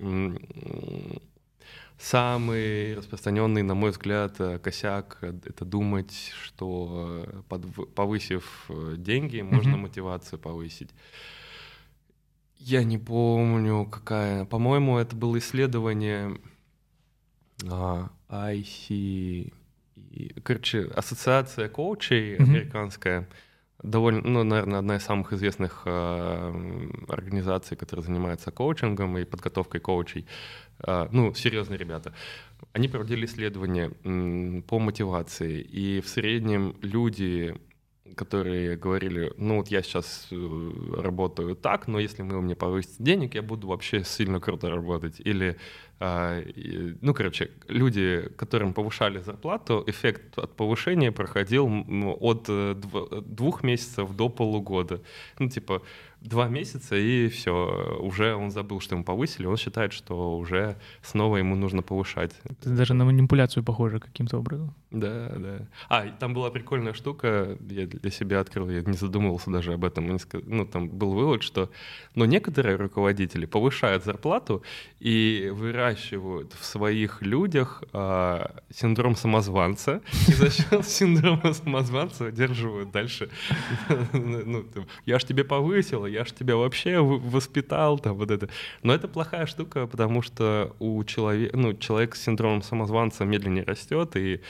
B: самый распространенный, на мой взгляд, э, косяк — это думать, что под, повысив э, деньги, можно mm-hmm. мотивацию повысить. Я не помню, какая. По-моему, это было исследование а, IC, короче, ассоциация коучей mm-hmm. американская, довольно, ну, наверное, одна из самых известных э, организаций, которая занимается коучингом и подготовкой коучей. Э, ну, серьезные ребята. Они проводили исследования м, по мотивации, и в среднем люди которые говорили, ну вот я сейчас э, работаю так, но если вы мне повысите денег, я буду вообще сильно круто работать. Или ну, короче, люди, которым повышали зарплату, эффект от повышения проходил от э, двух месяцев до полугода. Ну, типа, два месяца, и все, уже он забыл, что ему повысили, он считает, что уже снова ему нужно повышать.
A: Это даже на манипуляцию похоже каким-то образом.
B: Да, да. А, там была прикольная штука, я для себя открыл, я не задумывался даже об этом. Ну, там был вывод, что но некоторые руководители повышают зарплату и выращивают в своих людях а, синдром самозванца, и за счет синдрома самозванца удерживают дальше. Ну, я ж тебе повысил, я ж тебя вообще воспитал, там вот это. Но это плохая штука, потому что у человека, ну, человек с синдромом самозванца медленнее растет, и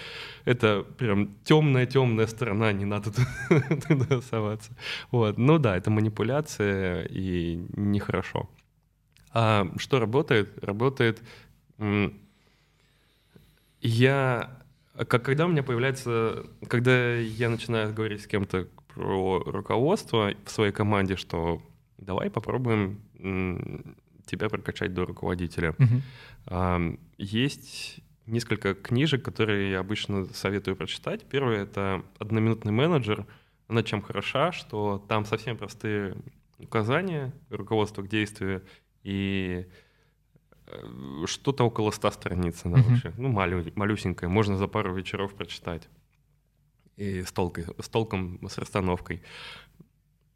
B: это прям темная-темная сторона, не надо туда соваться. Вот. Ну да, это манипуляция и нехорошо. А что работает? Работает... Я как когда у меня появляется, когда я начинаю говорить с кем-то про руководство в своей команде, что давай попробуем тебя прокачать до руководителя. Uh-huh. Есть несколько книжек, которые я обычно советую прочитать. Первое — это «Одноминутный менеджер». Она чем хороша, что там совсем простые указания, руководство к действию, и э, что-то около 100 страниц она вообще, ну, малю, малюсенькая, можно за пару вечеров прочитать. И с, толкой, с толком, с расстановкой.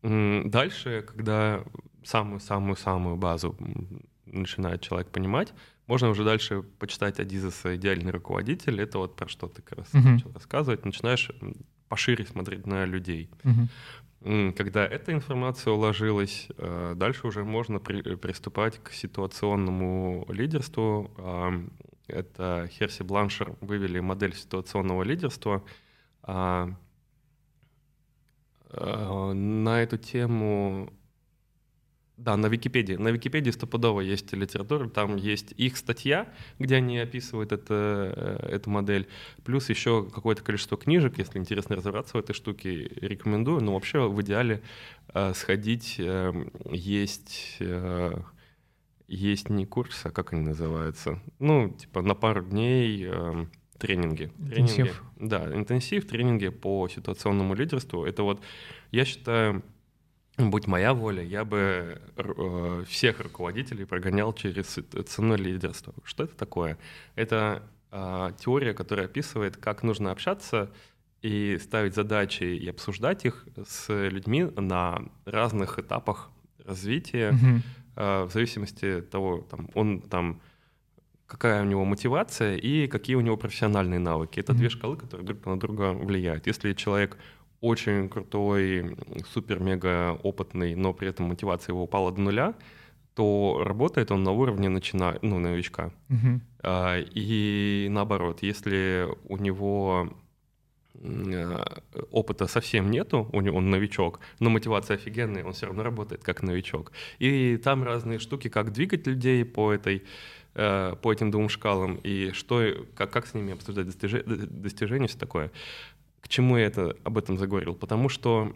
B: Дальше, когда самую-самую-самую базу начинает человек понимать, можно уже дальше почитать Адизеса «Идеальный руководитель». Это вот про что ты как раз uh-huh. начал рассказывать. Начинаешь пошире смотреть на людей. Uh-huh. Когда эта информация уложилась, э, дальше уже можно при, приступать к ситуационному лидерству. Это Херси Бланшер вывели модель ситуационного лидерства. А, э, на эту тему да, на Википедии. На Википедии стопудово есть литература, там есть их статья, где они описывают это, э, эту модель, плюс еще какое-то количество книжек, если интересно разобраться в этой штуке, рекомендую. Но вообще в идеале э, сходить э, есть... Э, есть не курс, а как они называются? Ну, типа на пару дней э, тренинги.
A: Интенсив.
B: Тренинги. Да, интенсив, тренинги по ситуационному лидерству. Это вот, я считаю, Будь моя воля, я бы э, всех руководителей прогонял через цену лидерства. Что это такое? Это э, теория, которая описывает, как нужно общаться и ставить задачи и обсуждать их с людьми на разных этапах развития, mm-hmm. э, в зависимости от того, там, он там какая у него мотивация и какие у него профессиональные навыки. Это mm-hmm. две шкалы, которые друг на друга влияют. Если человек очень крутой, супер-мега опытный, но при этом мотивация его упала до нуля, то работает он на уровне начина... ну, новичка. А, и наоборот, если у него э, опыта совсем нету, у него он новичок, но мотивация офигенная, он все равно работает как новичок. И там разные штуки, как двигать людей по этой э, по этим двум шкалам и что, как, как с ними обсуждать достижения, достижения, все такое. К чему я это, об этом заговорил? Потому что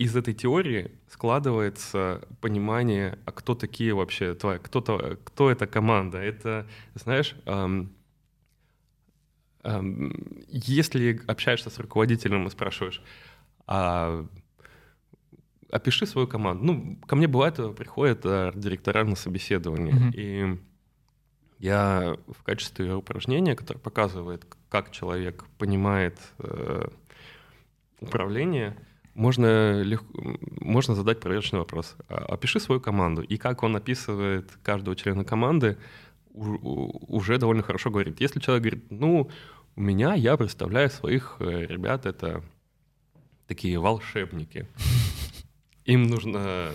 B: из этой теории складывается понимание, а кто такие вообще твоя, кто, то, кто эта команда. Это, знаешь, эм, эм, если общаешься с руководителем и спрашиваешь, а, опиши свою команду. Ну, ко мне бывает приходят а, директора на собеседование, mm-hmm. и я в качестве упражнения, которое показывает, как человек понимает э, управление, можно, легко, можно задать проверочный вопрос. А, опиши свою команду. И как он описывает каждого члена команды, уже довольно хорошо говорит. Если человек говорит, ну, у меня, я представляю своих э, ребят, это такие волшебники. Им нужно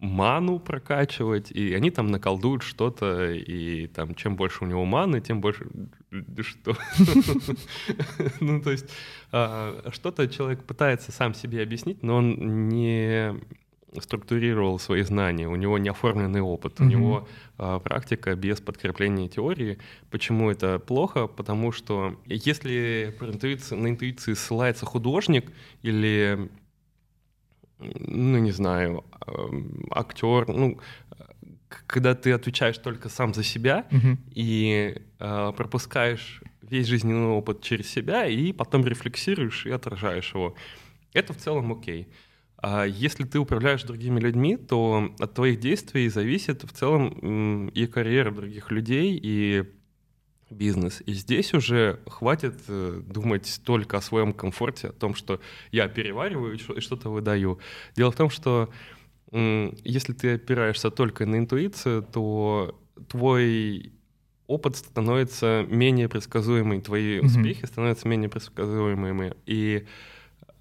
B: ману прокачивать, и они там наколдуют что-то, и там чем больше у него маны, тем больше... Что? Ну, то есть а, что-то человек пытается сам себе объяснить, но он не структурировал свои знания, у него не оформленный опыт, у него а, практика без подкрепления теории. Почему это плохо? Потому что если на интуиции ссылается художник или ну, не знаю, актер, ну, когда ты отвечаешь только сам за себя uh-huh. и э, пропускаешь весь жизненный опыт через себя и потом рефлексируешь и отражаешь его, это в целом окей. А если ты управляешь другими людьми, то от твоих действий зависит в целом и карьера других людей, и бизнес. И здесь уже хватит э, думать только о своем комфорте, о том, что я перевариваю и что-то выдаю. Дело в том, что если ты опираешься только на интуицию, то твой опыт становится менее предсказуемый, твои mm-hmm. успехи становятся менее предсказуемыми. И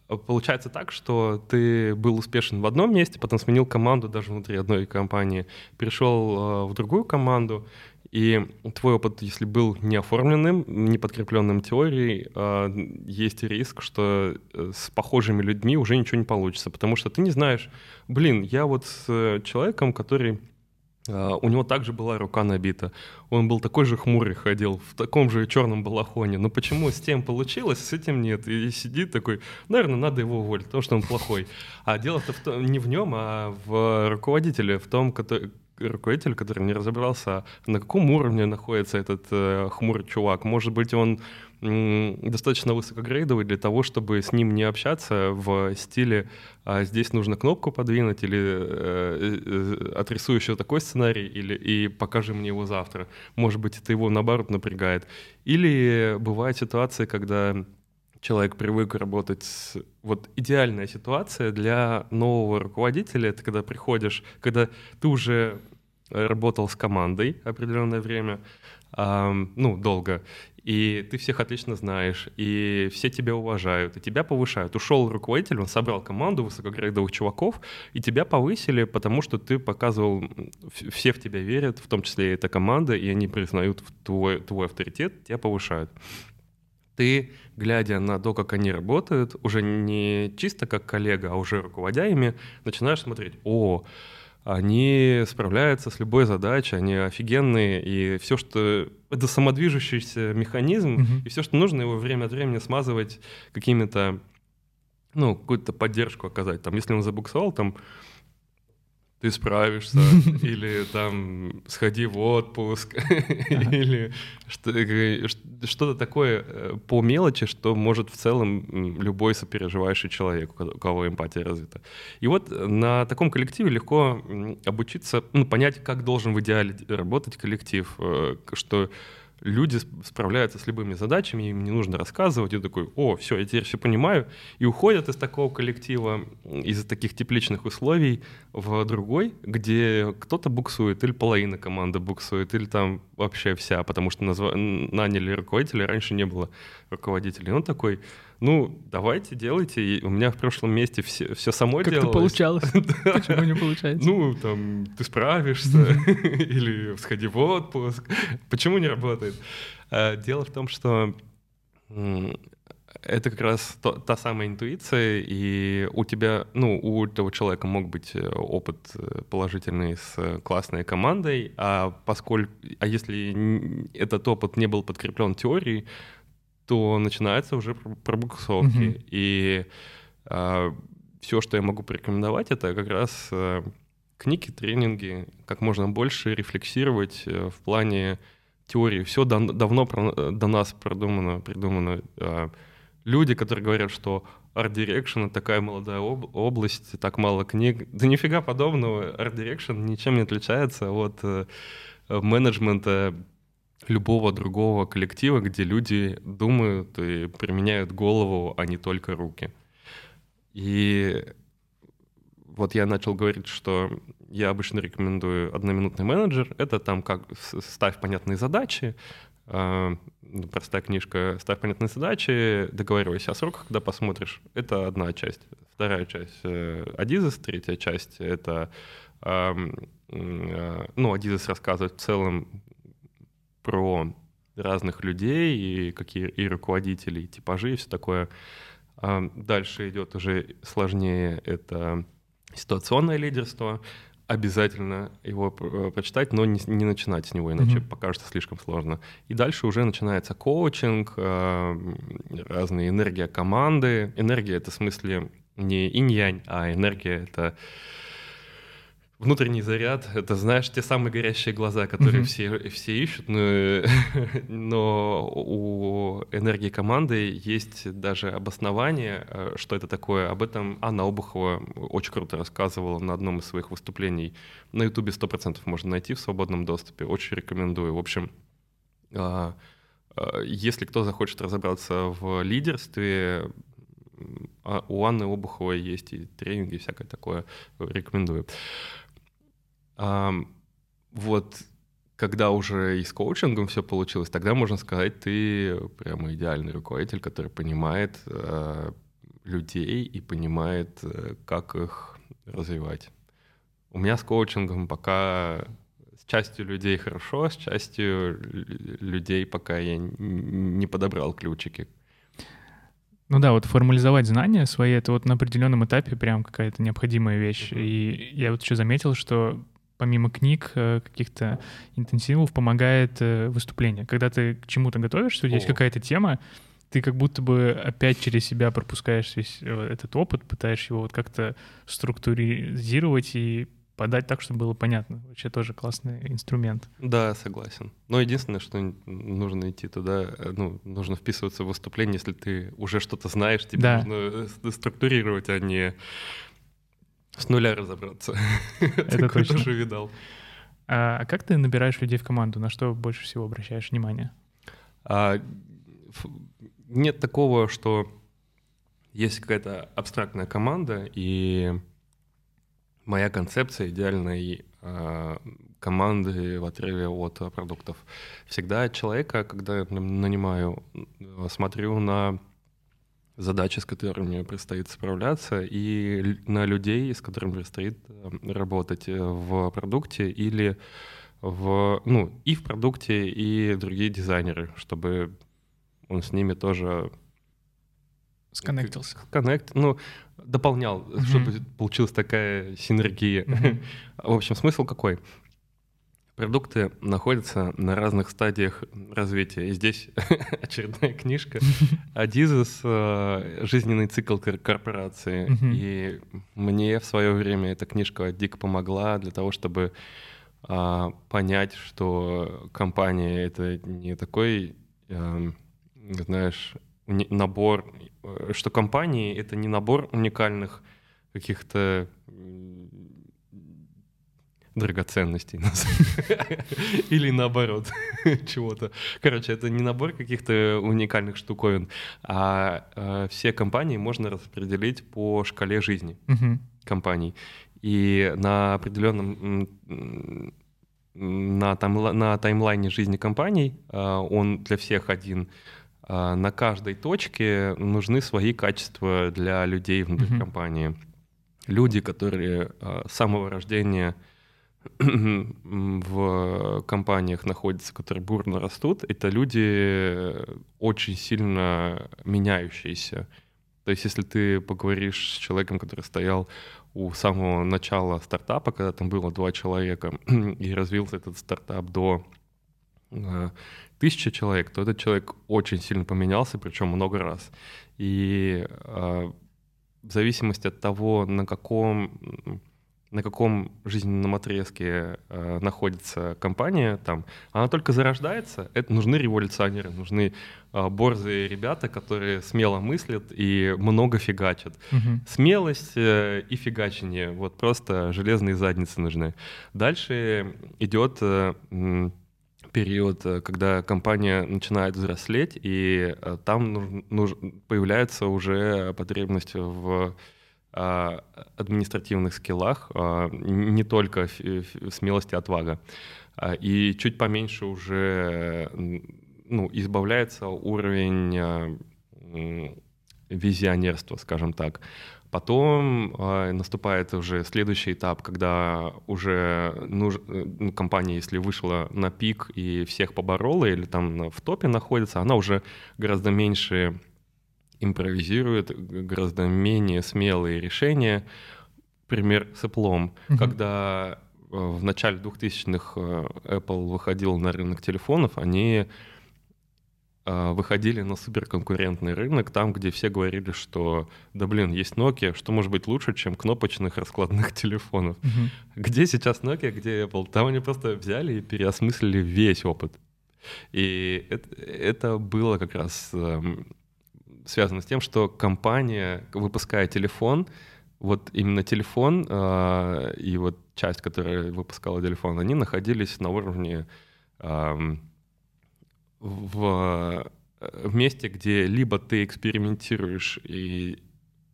B: получается так, что ты был успешен в одном месте, потом сменил команду даже внутри одной компании, перешел э, в другую команду, и твой опыт, если был не оформленным, не подкрепленным теорией, а, есть риск, что э, с похожими людьми уже ничего не получится, потому что ты не знаешь, блин, я вот с э, человеком, который а, у него также была рука набита. Он был такой же хмурый, ходил в таком же черном балахоне. Но почему с тем получилось, с этим нет? И сидит такой, наверное, надо его уволить, потому что он плохой. А дело-то не в нем, а в руководителе, в том, который, руководитель, который не разобрался, на каком уровне находится этот э, хмурый чувак. Может быть, он достаточно высокогрейдовый для того, чтобы с ним не общаться в стиле а «здесь нужно кнопку подвинуть» или э, э, «отрисуй еще такой сценарий» или «и покажи мне его завтра». Может быть, это его, наоборот, напрягает. Или бывает ситуация, когда человек привык работать с... Вот идеальная ситуация для нового руководителя — это когда приходишь, когда ты уже работал с командой определенное время, эм, ну, долго, и ты всех отлично знаешь, и все тебя уважают, и тебя повышают. Ушел руководитель, он собрал команду высокоградовых чуваков, и тебя повысили, потому что ты показывал, все в тебя верят, в том числе и эта команда, и они признают твой, твой авторитет, тебя повышают ты, глядя на то, как они работают, уже не чисто как коллега, а уже руководя ими, начинаешь смотреть, о, они справляются с любой задачей, они офигенные, и все, что... Это самодвижущийся механизм, mm-hmm. и все, что нужно, его время от времени смазывать какими-то, ну, какую-то поддержку оказать. Там, если он забуксовал, там, ты справишься, или там сходи в отпуск, или что-то такое э, по мелочи, что может в целом любой сопереживающий человек, у кого эмпатия развита. И вот на таком коллективе легко обучиться, ну, понять, как должен в идеале работать коллектив, э, что люди справляются с любыми задачами, им не нужно рассказывать, и такой, о, все, я теперь все понимаю, и уходят из такого коллектива, из таких тепличных условий в другой, где кто-то буксует, или половина команды буксует, или там вообще вся, потому что назва... наняли руководителя, раньше не было руководителей. Он такой, ну, давайте, делайте. И у меня в прошлом месте все, все само
A: как
B: делалось.
A: Как получалось? Почему не получается?
B: Ну, там, ты справишься, или сходи в отпуск. Почему не работает? А, дело в том, что это как раз то, та самая интуиция, и у тебя, ну, у этого человека мог быть э, опыт э, положительный с классной командой, а поскольку, а если этот опыт не был подкреплен теорией, то начинается уже пробуксовки. Mm-hmm. И а, все, что я могу порекомендовать, это как раз а, книги, тренинги, как можно больше рефлексировать а, в плане теории. Все да, давно про, до нас продумано, придумано. А, люди, которые говорят, что Art Direction — такая молодая об- область, так мало книг. Да нифига подобного. Art Direction ничем не отличается от э, менеджмента любого другого коллектива, где люди думают и применяют голову, а не только руки. И вот я начал говорить, что я обычно рекомендую одноминутный менеджер. Это там как ставь понятные задачи, а, простая книжка «Ставь понятные задачи», договаривайся о сроках, когда посмотришь. Это одна часть. Вторая часть э, — Адизес, третья часть — это э, ну, Адизес рассказывает в целом, про разных людей и какие и руководителей, и типажи и все такое. А дальше идет уже сложнее, это ситуационное лидерство. Обязательно его прочитать, но не, не начинать с него, иначе mm-hmm. покажется слишком сложно. И дальше уже начинается коучинг, э, разные энергия команды. Энергия — это в смысле не инь-янь, а энергия — это внутренний заряд, это, знаешь, те самые горящие глаза, которые mm-hmm. все, все ищут, но, но у энергии команды есть даже обоснование, э, что это такое. Об этом Анна Обухова очень круто рассказывала на одном из своих выступлений. На Ютубе 100% можно найти в свободном доступе. Очень рекомендую. В общем, а, а, если кто захочет разобраться в лидерстве, а у Анны Обуховой есть и тренинги, и всякое такое. Рекомендую. Вот когда уже и с коучингом все получилось, тогда можно сказать, ты прямо идеальный руководитель, который понимает э, людей и понимает, э, как их развивать. У меня с коучингом пока с частью людей хорошо, с частью людей пока я не подобрал ключики.
A: Ну да, вот формализовать знания свои — это вот на определенном этапе прям какая-то необходимая вещь. И я вот еще заметил, что помимо книг, э, каких-то интенсивов, помогает э, выступление. Когда ты к чему-то готовишься, у тебя есть какая-то тема, ты как будто бы опять через себя пропускаешь весь э, этот опыт, пытаешься его вот как-то структуризировать и подать так, чтобы было понятно. Вообще тоже классный инструмент.
B: Да, согласен. Но единственное, что нужно идти туда, ну, нужно вписываться в выступление, если ты уже что-то знаешь, тебе да. нужно структурировать, а не с нуля разобраться.
A: Это точно.
B: тоже видал.
A: А, а как ты набираешь людей в команду? На что больше всего обращаешь внимание?
B: А, нет такого, что есть какая-то абстрактная команда, и моя концепция идеальной э, команды в отрыве от продуктов. Всегда человека, когда я нанимаю, смотрю на задачи, с которыми предстоит справляться, и на людей, с которыми предстоит работать в продукте или в, ну, и в продукте, и другие дизайнеры, чтобы он с ними тоже
A: Сконнектился.
B: Коннект, ну, дополнял, mm-hmm. чтобы получилась такая синергия. Mm-hmm. В общем, смысл какой? Продукты находятся на разных стадиях развития. И здесь очередная книжка «Адизис. Э, жизненный цикл корпорации». И мне в свое время эта книжка дико помогла для того, чтобы а, понять, что компания — это не такой, а, знаешь, набор, э, что компании — это не набор уникальных каких-то драгоценностей или наоборот чего-то. Короче, это не набор каких-то уникальных штуковин, а э, все компании можно распределить по шкале жизни компаний. И на определенном на, тайм, на таймлайне жизни компаний э, он для всех один — а, на каждой точке нужны свои качества для людей внутри mm-hmm. компании. Люди, которые а, с самого рождения в компаниях находятся, которые бурно растут, это люди очень сильно меняющиеся. То есть если ты поговоришь с человеком, который стоял у самого начала стартапа, когда там было два человека, и развился этот стартап до а, тысяча человек, то этот человек очень сильно поменялся, причем много раз. И э, в зависимости от того, на каком на каком жизненном отрезке э, находится компания, там, она только зарождается. Это нужны революционеры, нужны э, борзые ребята, которые смело мыслят и много фигачат. Угу. Смелость э, и фигачение, вот просто железные задницы нужны. Дальше идет э, период, э, когда компания начинает взрослеть, и э, там нуж, нуж, появляется уже потребность в административных скиллах, а, не только смелости, отвага. А, и чуть поменьше уже ну, избавляется уровень визионерства, скажем так. Потом э, наступает уже следующий этап, когда уже нуж... Ну, компания, если вышла на пик и всех поборола или там в топе находится, она уже гораздо меньше импровизирует, гораздо менее смелые решения. Пример с Apple, mm-hmm. когда э, в начале 2000-х э, Apple выходил на рынок телефонов, они а, выходили на суперконкурентный рынок, там, где все говорили, что, да блин, есть Nokia, что может быть лучше, чем кнопочных раскладных телефонов. Угу. Где сейчас Nokia, где Apple? Там они просто взяли и переосмыслили весь опыт. И это, это было как раз э, связано с тем, что компания, выпуская телефон, вот именно телефон э, и вот часть, которая выпускала телефон, они находились на уровне э, в, в месте, где либо ты экспериментируешь и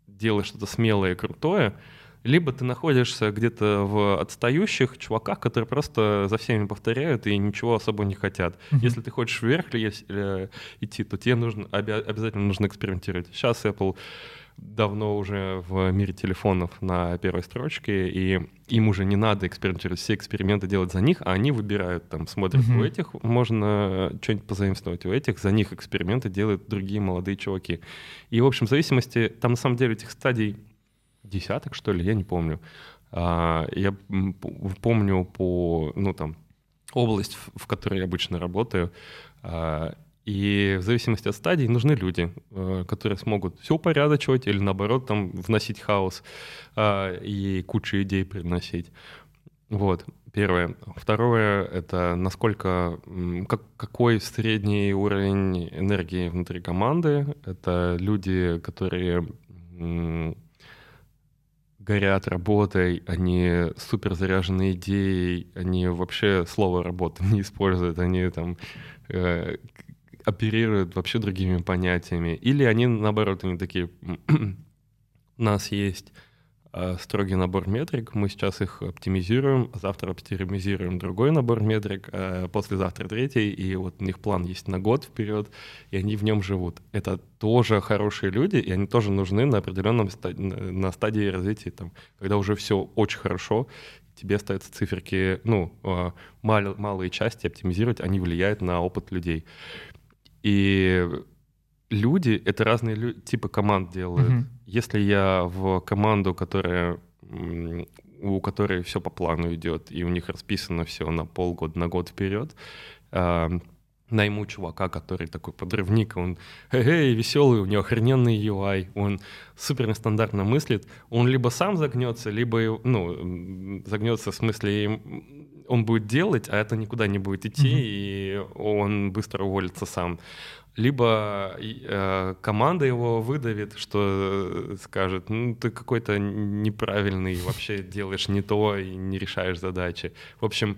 B: делаешь что-то смелое и крутое, либо ты находишься где-то в отстающих чуваках, которые просто за всеми повторяют и ничего особо не хотят. Mm-hmm. Если ты хочешь вверх или, или идти, то тебе нужно обязательно нужно экспериментировать. Сейчас Apple давно уже в мире телефонов на первой строчке, и им уже не надо экспериментировать, все эксперименты делать за них, а они выбирают, там, смотрят, mm-hmm. у этих можно что-нибудь позаимствовать, у этих за них эксперименты делают другие молодые чуваки. И, в общем, в зависимости, там на самом деле этих стадий десяток, что ли, я не помню. А, я помню по, ну, там, область, в которой я обычно работаю, а, и в зависимости от стадий нужны люди, э, которые смогут все упорядочивать или наоборот там вносить хаос а, и кучу идей приносить. Вот, первое. Второе — это насколько, как, какой средний уровень энергии внутри команды. Это люди, которые горят работой, они супер заряжены идеей, они вообще слово «работа» не используют, они там э, оперируют вообще другими понятиями. Или они, наоборот, они такие, у нас есть строгий набор метрик, мы сейчас их оптимизируем, завтра оптимизируем другой набор метрик, э, послезавтра третий, и вот у них план есть на год вперед, и они в нем живут. Это тоже хорошие люди, и они тоже нужны на определенном стадии, на стадии развития, там, когда уже все очень хорошо, тебе остаются циферки, ну, э, мал, малые части оптимизировать, они влияют на опыт людей. И люди — это разные лю- типы команд делают. Mm-hmm. Если я в команду, которая у которой все по плану идет, и у них расписано все на полгода, на год вперед, э, найму чувака, который такой подрывник, он эй, веселый, у него охрененный UI, он супер нестандартно мыслит, он либо сам загнется, либо, ну, загнется в смысле, он будет делать, а это никуда не будет идти, mm-hmm. и он быстро уволится сам либо э, команда его выдавит, что скажет, ну ты какой-то неправильный, вообще делаешь не то и не решаешь задачи. В общем,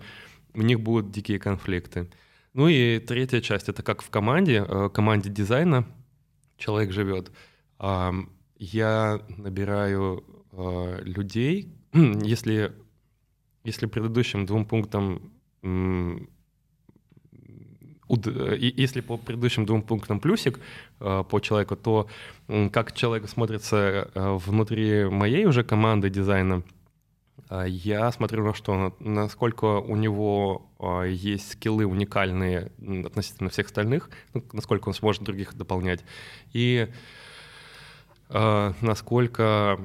B: у них будут дикие конфликты. Ну и третья часть — это как в команде, э, команде дизайна человек живет. Э, я набираю э, людей, если, если предыдущим двум пунктам если по предыдущим двум пунктам плюсик э, по человеку, то как человек смотрится э, внутри моей уже команды дизайна, э, я смотрю на что, насколько у него есть скиллы уникальные относительно всех остальных, ну, насколько он сможет других дополнять, и насколько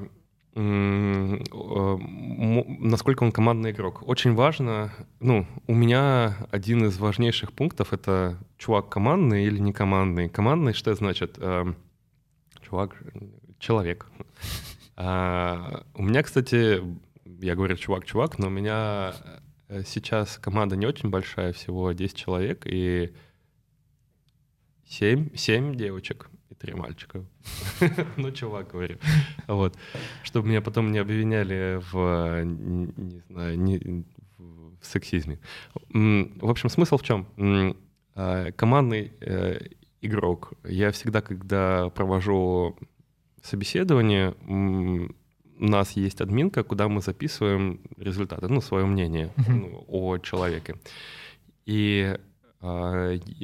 B: насколько он командный игрок. Очень важно, ну, у меня один из важнейших пунктов — это чувак командный или не командный. Командный что значит? Эм, чувак, человек. А, у меня, кстати, я говорю чувак-чувак, но у меня э, сейчас команда не очень большая, всего 10 человек, и 7, 7 девочек три мальчика. ну, чувак, говорю. Вот. Чтобы меня потом не обвиняли в, не знаю, не, в сексизме. В общем, смысл в чем? А, командный э, игрок. Я всегда, когда провожу собеседование, у нас есть админка, куда мы записываем результаты, ну, свое мнение ну, о человеке. И у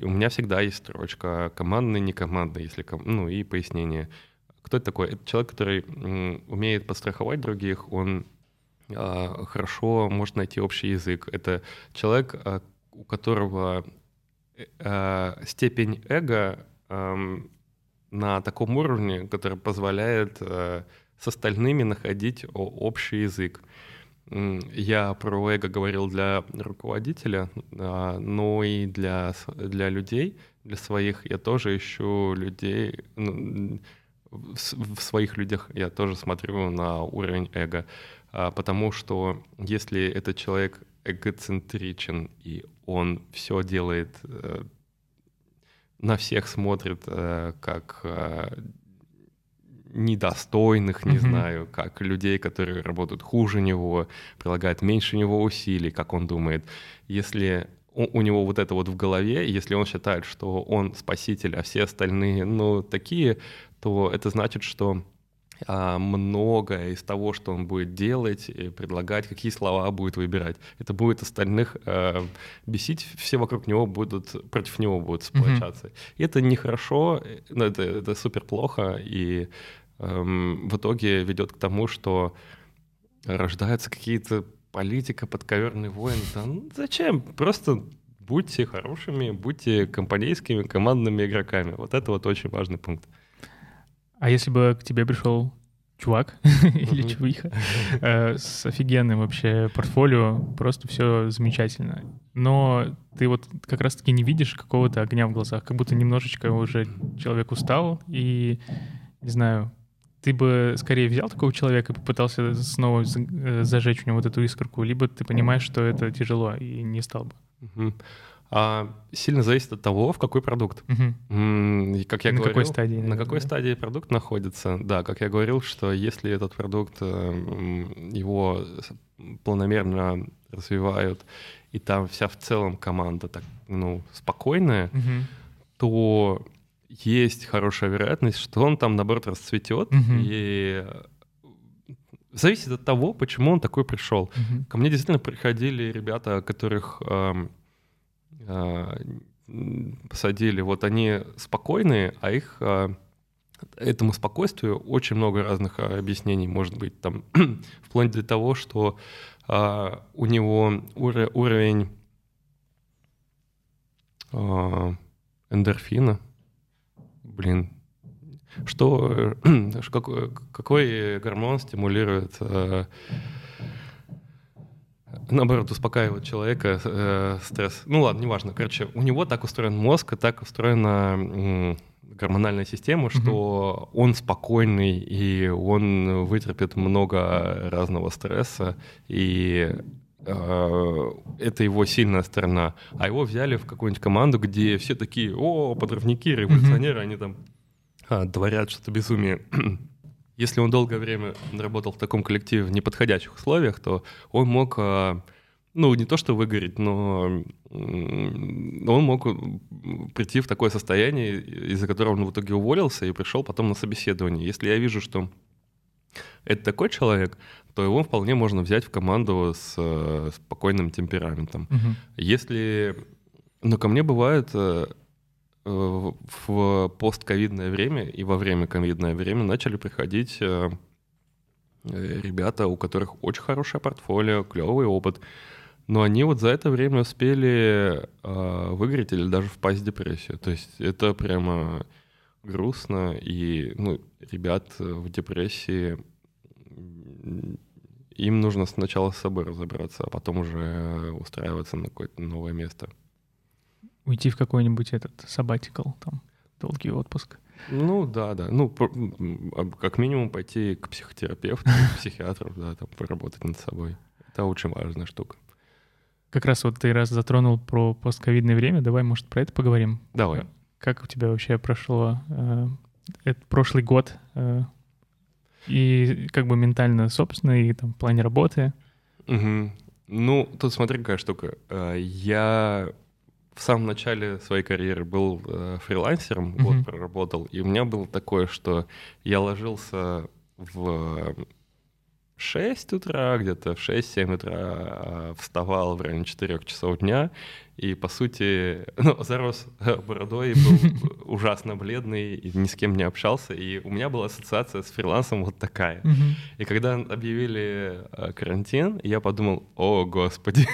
B: меня всегда есть строчка командный, не командный, если ком... ну и пояснение. Кто это такой? Это человек, который умеет подстраховать других, он а, хорошо может найти общий язык. Это человек, а, у которого степень эго на таком уровне, который позволяет с остальными находить общий язык. Я про эго говорил для руководителя, а, но и для, для людей, для своих. Я тоже ищу людей, ну, в своих людях я тоже смотрю на уровень эго, а, потому что если этот человек эгоцентричен и он все делает, э, на всех смотрит э, как э, недостойных, не mm-hmm. знаю, как людей, которые работают хуже него, прилагают меньше него усилий, как он думает. Если у, у него вот это вот в голове, если он считает, что он спаситель, а все остальные, ну, такие, то это значит, что а, многое из того, что он будет делать, предлагать, какие слова будет выбирать, это будет остальных э, бесить, все вокруг него будут, против него будут сплочаться. Mm-hmm. И это нехорошо, но это, это супер плохо, и в итоге ведет к тому, что рождаются какие-то политика, подковерный воин. Да, ну, зачем? Просто будьте хорошими, будьте компанейскими, командными игроками. Вот это вот очень важный пункт.
A: А если бы к тебе пришел чувак или чувиха э, с офигенным вообще портфолио, просто все замечательно. Но ты вот как раз-таки не видишь какого-то огня в глазах, как будто немножечко уже человек устал и, не знаю, ты бы скорее взял такого человека и попытался снова э, зажечь у него вот эту искорку, либо ты понимаешь, что это тяжело и не стал бы?
B: Угу. А, сильно зависит от того, в какой продукт.
A: Угу.
B: Как я
A: на
B: говорил,
A: какой стадии?
B: Наверное, на какой да? стадии продукт находится. Да, как я говорил, что если этот продукт, э, его планомерно развивают, и там вся в целом команда так, ну, спокойная,
A: угу.
B: то есть хорошая вероятность, что он там, наоборот, расцветет.
A: Угу.
B: И зависит от того, почему он такой пришел.
A: Угу.
B: Ко мне действительно приходили ребята, которых э, э, посадили. Вот они спокойные, а их э, этому спокойствию очень много разных объяснений может быть. Там вплоть до того, что э, у него ур- уровень э, эндорфина блин, что, какой, какой гормон стимулирует, э, наоборот, успокаивает человека э, стресс. Ну ладно, неважно. Короче, у него так устроен мозг, и так устроена э, гормональная система, что mm-hmm. он спокойный, и он вытерпит много разного стресса, и э, это его сильная сторона. А его взяли в какую-нибудь команду, где все такие, о, подрывники, революционеры, mm-hmm. они там а, творят что-то безумие. Если он долгое время работал в таком коллективе в неподходящих условиях, то он мог, а, ну, не то что выгореть, но он мог прийти в такое состояние, из-за которого он в итоге уволился и пришел потом на собеседование. Если я вижу, что это такой человек, то его вполне можно взять в команду с э, спокойным темпераментом.
A: Угу.
B: Если... Но ко мне бывает э, Э, в постковидное время и во время ковидное время начали приходить э, э, ребята, у которых очень хорошее портфолио, клевый опыт, но они вот за это время успели выиграть или даже впасть в депрессию. То есть это прямо грустно, и ну, ребят в депрессии им нужно сначала с собой разобраться, а потом уже устраиваться на какое-то новое место
A: уйти в какой-нибудь этот sabbatical, там, долгий отпуск.
B: Ну да, да. Ну, как минимум пойти к психотерапевту, к психиатру, да, там поработать над собой. Это очень важная штука.
A: Как раз вот ты раз затронул про постковидное время, давай, может, про это поговорим.
B: Давай.
A: Как у тебя вообще прошло э, этот прошлый год? Э, и как бы ментально, собственно, и там в плане работы?
B: Угу. Ну, тут смотри, какая штука. Э, я в самом начале своей карьеры был э, фрилансером, mm-hmm. год проработал, и у меня было такое, что я ложился в 6 утра, где-то в 6-7 утра а, вставал в районе 4 часов дня, и, по сути, ну, зарос бородой, был ужасно бледный, и ни с кем не общался, и у меня была ассоциация с фрилансом вот такая. И когда объявили а, карантин, я подумал, о, господи,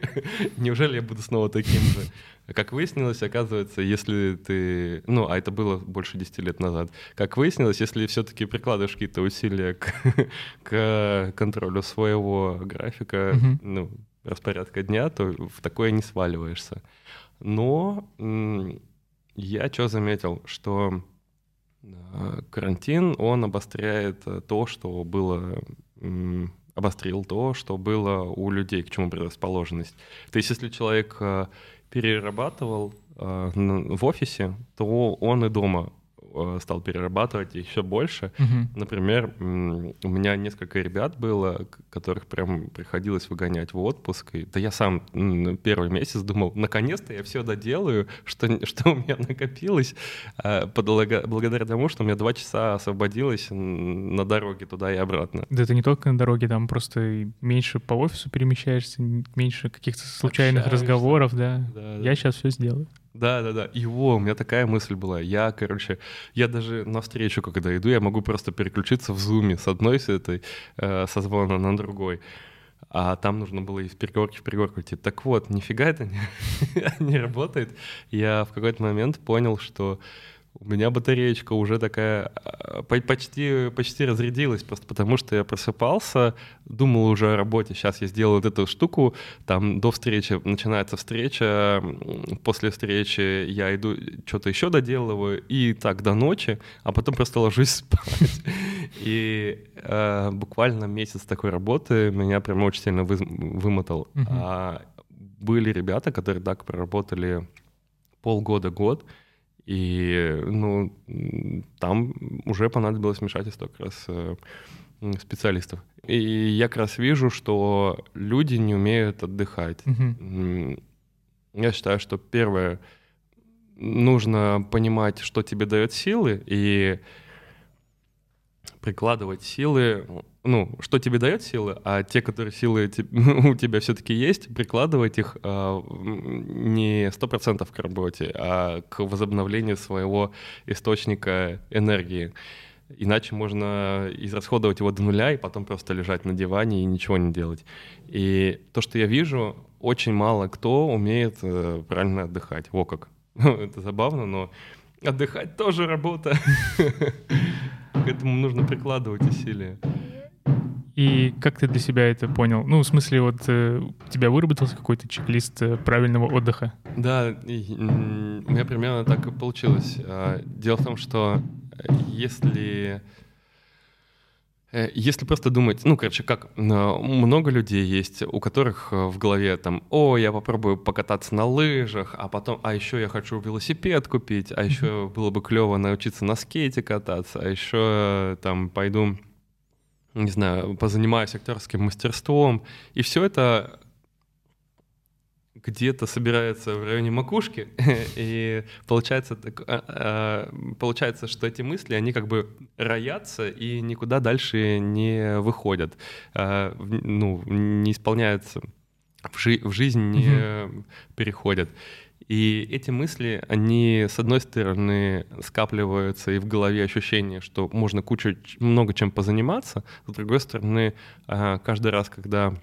B: неужели я буду снова таким же? Как выяснилось, оказывается, если ты... Ну, а это было больше 10 лет назад. Как выяснилось, если все-таки прикладываешь какие-то усилия к, к контролю своего графика, ну, распорядка дня, то в такое не сваливаешься. Но я что заметил, что а, карантин, он обостряет то, что было обострил то, что было у людей, к чему предрасположенность. То есть если человек а, перерабатывал э, в офисе, то он и дома Э, стал перерабатывать еще больше.
A: Uh-huh.
B: Например, у меня несколько ребят было, которых прям приходилось выгонять в отпуск. И, да я сам первый месяц думал, наконец-то я все доделаю, что, что у меня накопилось, а, благодаря тому, что у меня два часа освободилось на дороге туда и обратно.
A: Да это не только на дороге, там просто меньше по офису перемещаешься, меньше каких-то случайных Общаешься. разговоров, да. да я да. сейчас все сделаю.
B: Да, да, да. Его, у меня такая мысль была. Я, короче, я даже на встречу, когда иду, я могу просто переключиться в зуме с одной с этой э, созвона на другой. А там нужно было из переговорки в переговорку идти. Так вот, нифига это не, не работает. Я в какой-то момент понял, что у меня батареечка уже такая а, почти, почти разрядилась, просто потому что я просыпался, думал уже о работе, сейчас я сделаю вот эту штуку, там до встречи начинается встреча, после встречи я иду, что-то еще доделываю, и так до ночи, а потом просто ложусь спать. И э, буквально месяц такой работы меня прям очень сильно вы, вымотал. Uh-huh. А были ребята, которые так проработали полгода-год, и ну, там уже понадобилось вмешательство как раз э, специалистов. И я как раз вижу, что люди не умеют отдыхать. Uh-huh. Я считаю, что первое, нужно понимать, что тебе дает силы, и прикладывать силы, ну, что тебе дает силы, а те, которые силы у тебя все-таки есть, прикладывать их э, не сто процентов к работе, а к возобновлению своего источника энергии. Иначе можно израсходовать его до нуля и потом просто лежать на диване и ничего не делать. И то, что я вижу, очень мало кто умеет э, правильно отдыхать. Во как. Это забавно, но отдыхать тоже работа. К этому нужно прикладывать усилия.
A: И как ты для себя это понял? Ну, в смысле, вот э, у тебя выработался какой-то чек-лист э, правильного отдыха?
B: Да, и, у меня примерно так и получилось. А, дело в том, что э, если если просто думать, ну, короче, как много людей есть, у которых в голове там, о, я попробую покататься на лыжах, а потом, а еще я хочу велосипед купить, а еще было бы клево научиться на скейте кататься, а еще там пойду, не знаю, позанимаюсь актерским мастерством. И все это где-то собирается в районе макушки, и получается, так, а, а, получается, что эти мысли, они как бы роятся и никуда дальше не выходят, а, ну, не исполняются, в, жи в жизнь не переходят. И эти мысли, они, с одной стороны, скапливаются, и в голове ощущение, что можно кучу, много чем позаниматься, с другой стороны, каждый раз, когда а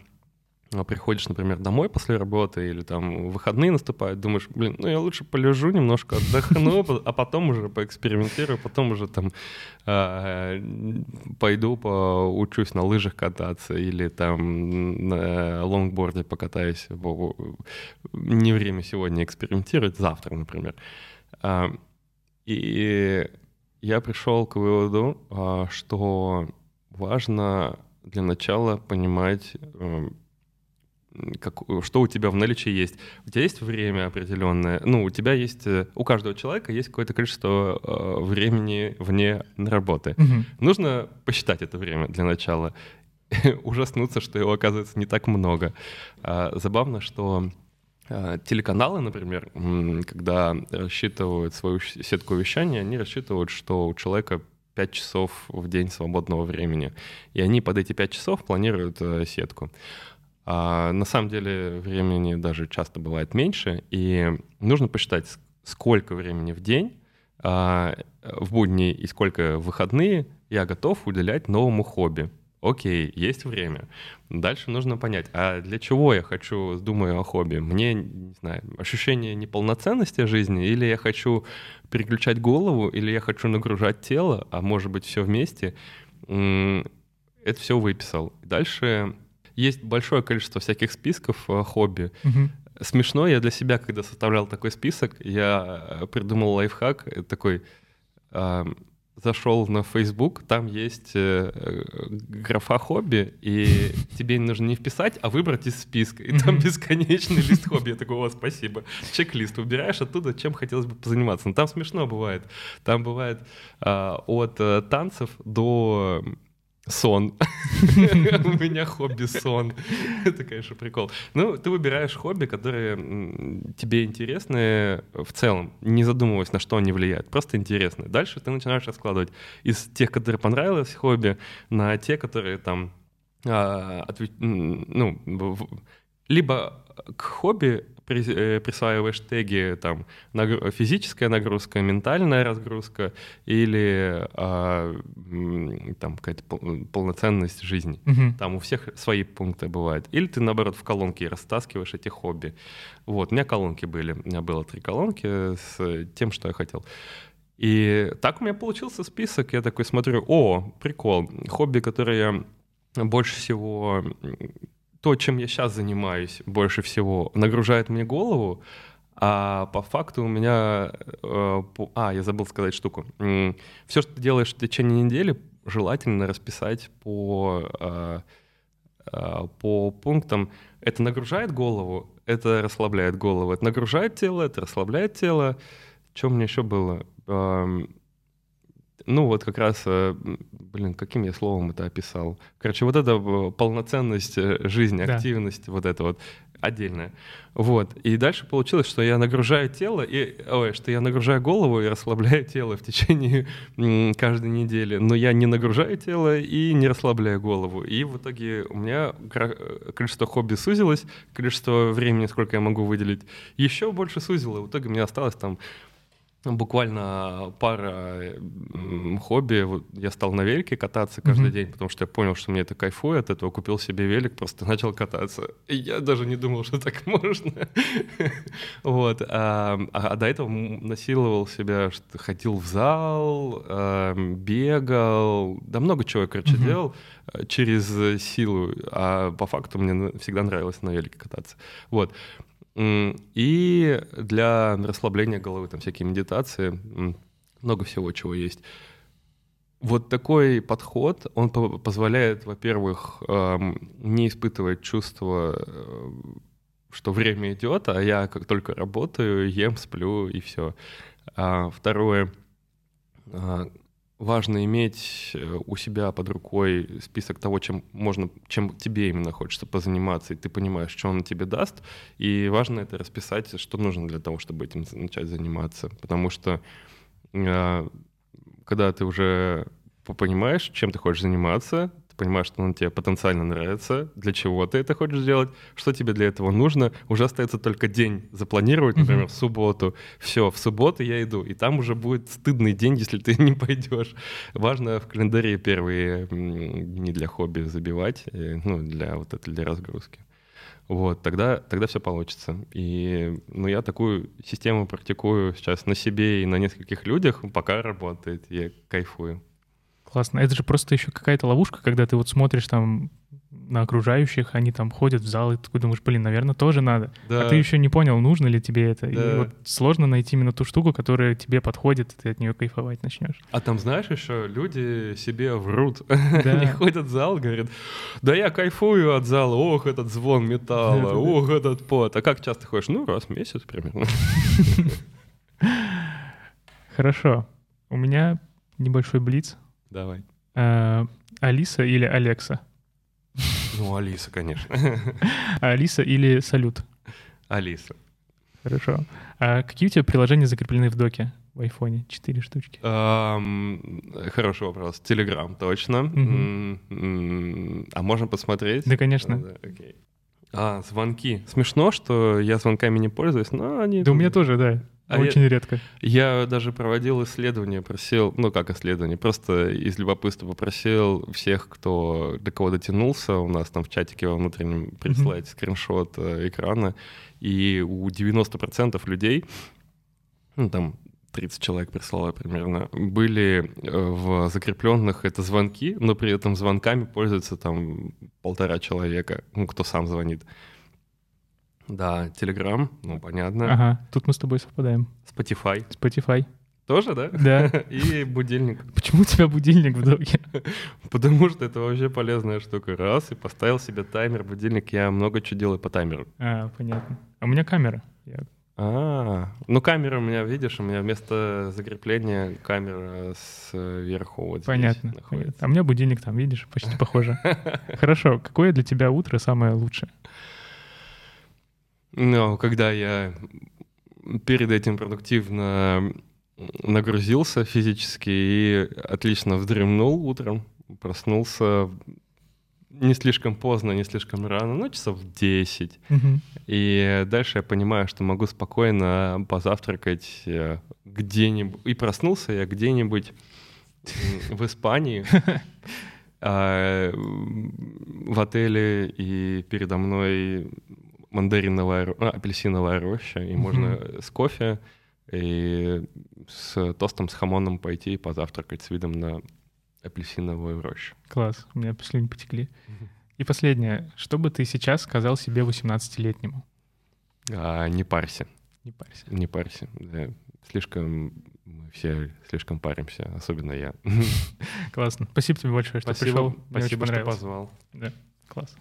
B: приходишь, например, домой после работы или там выходные наступают, думаешь, блин, ну я лучше полежу немножко, отдохну, а потом уже поэкспериментирую, потом уже там э, пойду поучусь на лыжах кататься или там на лонгборде покатаюсь. Не время сегодня экспериментировать, завтра, например. А, и я пришел к выводу, а, что важно для начала понимать эм, как, что у тебя в наличии есть. У тебя есть время определенное, ну, у тебя есть, э, у каждого человека есть какое-то количество э, времени вне работы. Угу. Нужно посчитать это время для начала, ужаснуться, что его оказывается не так много. А, забавно, что а, телеканалы, например, когда рассчитывают свою сетку вещания, они рассчитывают, что у человека 5 часов в день свободного времени. И они под эти 5 часов планируют э, сетку. А на самом деле времени даже часто бывает меньше, и нужно посчитать, сколько времени в день а, в будни и сколько в выходные я готов уделять новому хобби. Окей, есть время. Дальше нужно понять, а для чего я хочу, думаю о хобби? Мне, не знаю, ощущение неполноценности жизни, или я хочу переключать голову, или я хочу нагружать тело, а может быть все вместе. Это все выписал. Дальше есть большое количество всяких списков э, хобби. Угу. Смешно, я для себя, когда составлял такой список, я э, придумал лайфхак э, такой. Э, зашел на Facebook, там есть э, графа хобби, и тебе нужно не вписать, а выбрать из списка. И там бесконечный лист хобби. Я такой, о, спасибо. Чек-лист выбираешь оттуда, чем хотелось бы позаниматься. Но там смешно бывает. Там бывает э, от э, танцев до Сон. У меня хобби сон. Это, конечно, прикол. Ну, ты выбираешь хобби, которые тебе интересны в целом, не задумываясь, на что они влияют. Просто интересны. Дальше ты начинаешь раскладывать из тех, которые понравилось хобби, на те, которые там а, ну, либо к хобби Э, присваиваешь теги там физическая нагрузка, ментальная разгрузка или а, там какая-то полноценность жизни. Угу. Там у всех свои пункты бывают. Или ты наоборот в колонке растаскиваешь эти хобби. Вот, у меня колонки были, у меня было три колонки с тем, что я хотел. И так у меня получился список. Я такой смотрю, о, прикол, хобби, которое я больше всего, то, чем я сейчас занимаюсь, больше всего нагружает мне голову, а по факту у меня... Э, а, я забыл сказать штуку. Все, что ты делаешь в течение недели, желательно расписать по, э, э, по пунктам. Это нагружает голову, это расслабляет голову. Это нагружает тело, это расслабляет тело. Что у меня еще было? Ну, вот как раз, блин, каким я словом это описал? Короче, вот эта полноценность жизни, активность, да. вот это вот отдельная. Вот. И дальше получилось, что я нагружаю тело, и, ой, что я нагружаю голову и расслабляю тело в течение каждой недели. Но я не нагружаю тело и не расслабляю голову. И в итоге у меня количество хобби сузилось, количество времени, сколько я могу выделить, еще больше сузило. В итоге мне осталось там буквально пара хобби. Вот я стал на велике кататься каждый mm-hmm. день, потому что я понял, что мне это кайфует. От этого купил себе велик, просто начал кататься. И я даже не думал, что так можно. вот. А, а до этого насиловал себя, что ходил в зал, а, бегал, да много чего, короче, mm-hmm. делал э, через силу. А по факту мне всегда нравилось на велике кататься. Вот. И для расслабления головы, там всякие медитации, много всего, чего есть. Вот такой подход, он позволяет, во-первых, не испытывать чувство, э, что время идет, а я как только работаю, ем, сплю и все. А второе, а, важно иметь э, у себя под рукой список того, чем можно, чем тебе именно хочется позаниматься, и ты понимаешь, что он тебе даст, и важно это расписать, что нужно для того, чтобы этим начать заниматься, потому что э, когда ты уже понимаешь, чем ты хочешь заниматься, понимаешь, что он тебе потенциально нравится, для чего ты это хочешь сделать, что тебе для этого нужно. Уже остается только день запланировать, например, mm-hmm. в субботу. Все, в субботу я иду, и там уже будет стыдный день, если ты не пойдешь. Важно в календаре первые дни для хобби забивать, э, ну, для вот это, для разгрузки. Вот, тогда, тогда все получится. И ну, я такую систему практикую сейчас на себе и на нескольких людях, пока работает, я кайфую.
A: Классно. Это же просто еще какая-то ловушка, когда ты вот смотришь там на окружающих, они там ходят в зал, и ты думаешь, блин, наверное, тоже надо. Да. А ты еще не понял, нужно ли тебе это. Да. И вот сложно найти именно ту штуку, которая тебе подходит, и ты от нее кайфовать начнешь.
B: А там, знаешь, еще люди себе врут. Да. они ходят в зал, говорят, да я кайфую от зала, ох, этот звон металла, ох, этот пот. А как часто ходишь? Ну, раз в месяц примерно.
A: Хорошо. У меня небольшой блиц.
B: Давай.
A: А, Алиса или Алекса?
B: Ну, Алиса, конечно.
A: Алиса или Салют?
B: Алиса.
A: Хорошо. А какие у тебя приложения закреплены в доке в айфоне? Четыре штучки.
B: хороший вопрос. Телеграм, точно. А можно посмотреть?
A: Да, конечно.
B: А, звонки. Смешно, что я звонками не пользуюсь, но они...
A: Да у меня тоже, да. А Очень
B: я,
A: редко.
B: Я даже проводил исследование, просил, ну как исследование, просто из любопытства попросил всех, кто до кого дотянулся, у нас там в чатике во внутреннем прислать mm-hmm. скриншот э, экрана, и у 90% людей, ну там 30 человек прислало примерно, были э, в закрепленных это звонки, но при этом звонками пользуются там полтора человека, ну кто сам звонит. Да, Telegram, ну понятно.
A: Ага, тут мы с тобой совпадаем.
B: Spotify.
A: Spotify.
B: Тоже, да?
A: Да.
B: И будильник.
A: Почему у тебя будильник в доге?
B: Потому что это вообще полезная штука. Раз, и поставил себе таймер, будильник. Я много чего делаю по таймеру.
A: А, понятно. А у меня камера. Я...
B: А, ну камера у меня, видишь, у меня вместо закрепления камера сверху вот
A: понятно, здесь понятно. А у меня будильник там, видишь, почти похоже. Хорошо. Какое для тебя утро самое лучшее?
B: Но когда я перед этим продуктивно нагрузился физически и отлично вздремнул утром, проснулся не слишком поздно, не слишком рано, ну, часов в 10. Угу. И дальше я понимаю, что могу спокойно позавтракать э, где-нибудь. И проснулся я где-нибудь в Испании, а, в отеле, и передо мной мандариновая, а, апельсиновая роща, и mm-hmm. можно с кофе и с тостом с хамоном пойти и позавтракать с видом на апельсиновую рощу.
A: Класс, у меня слюни потекли. И последнее. Что бы ты сейчас сказал себе 18-летнему?
B: А, не парься.
A: Не парься.
B: Не парься. Да. Слишком мы все слишком паримся, особенно я.
A: Классно. Спасибо тебе большое, что
B: Спасибо,
A: пришел. Мне очень
B: спасибо, что позвал.
A: Да, класс.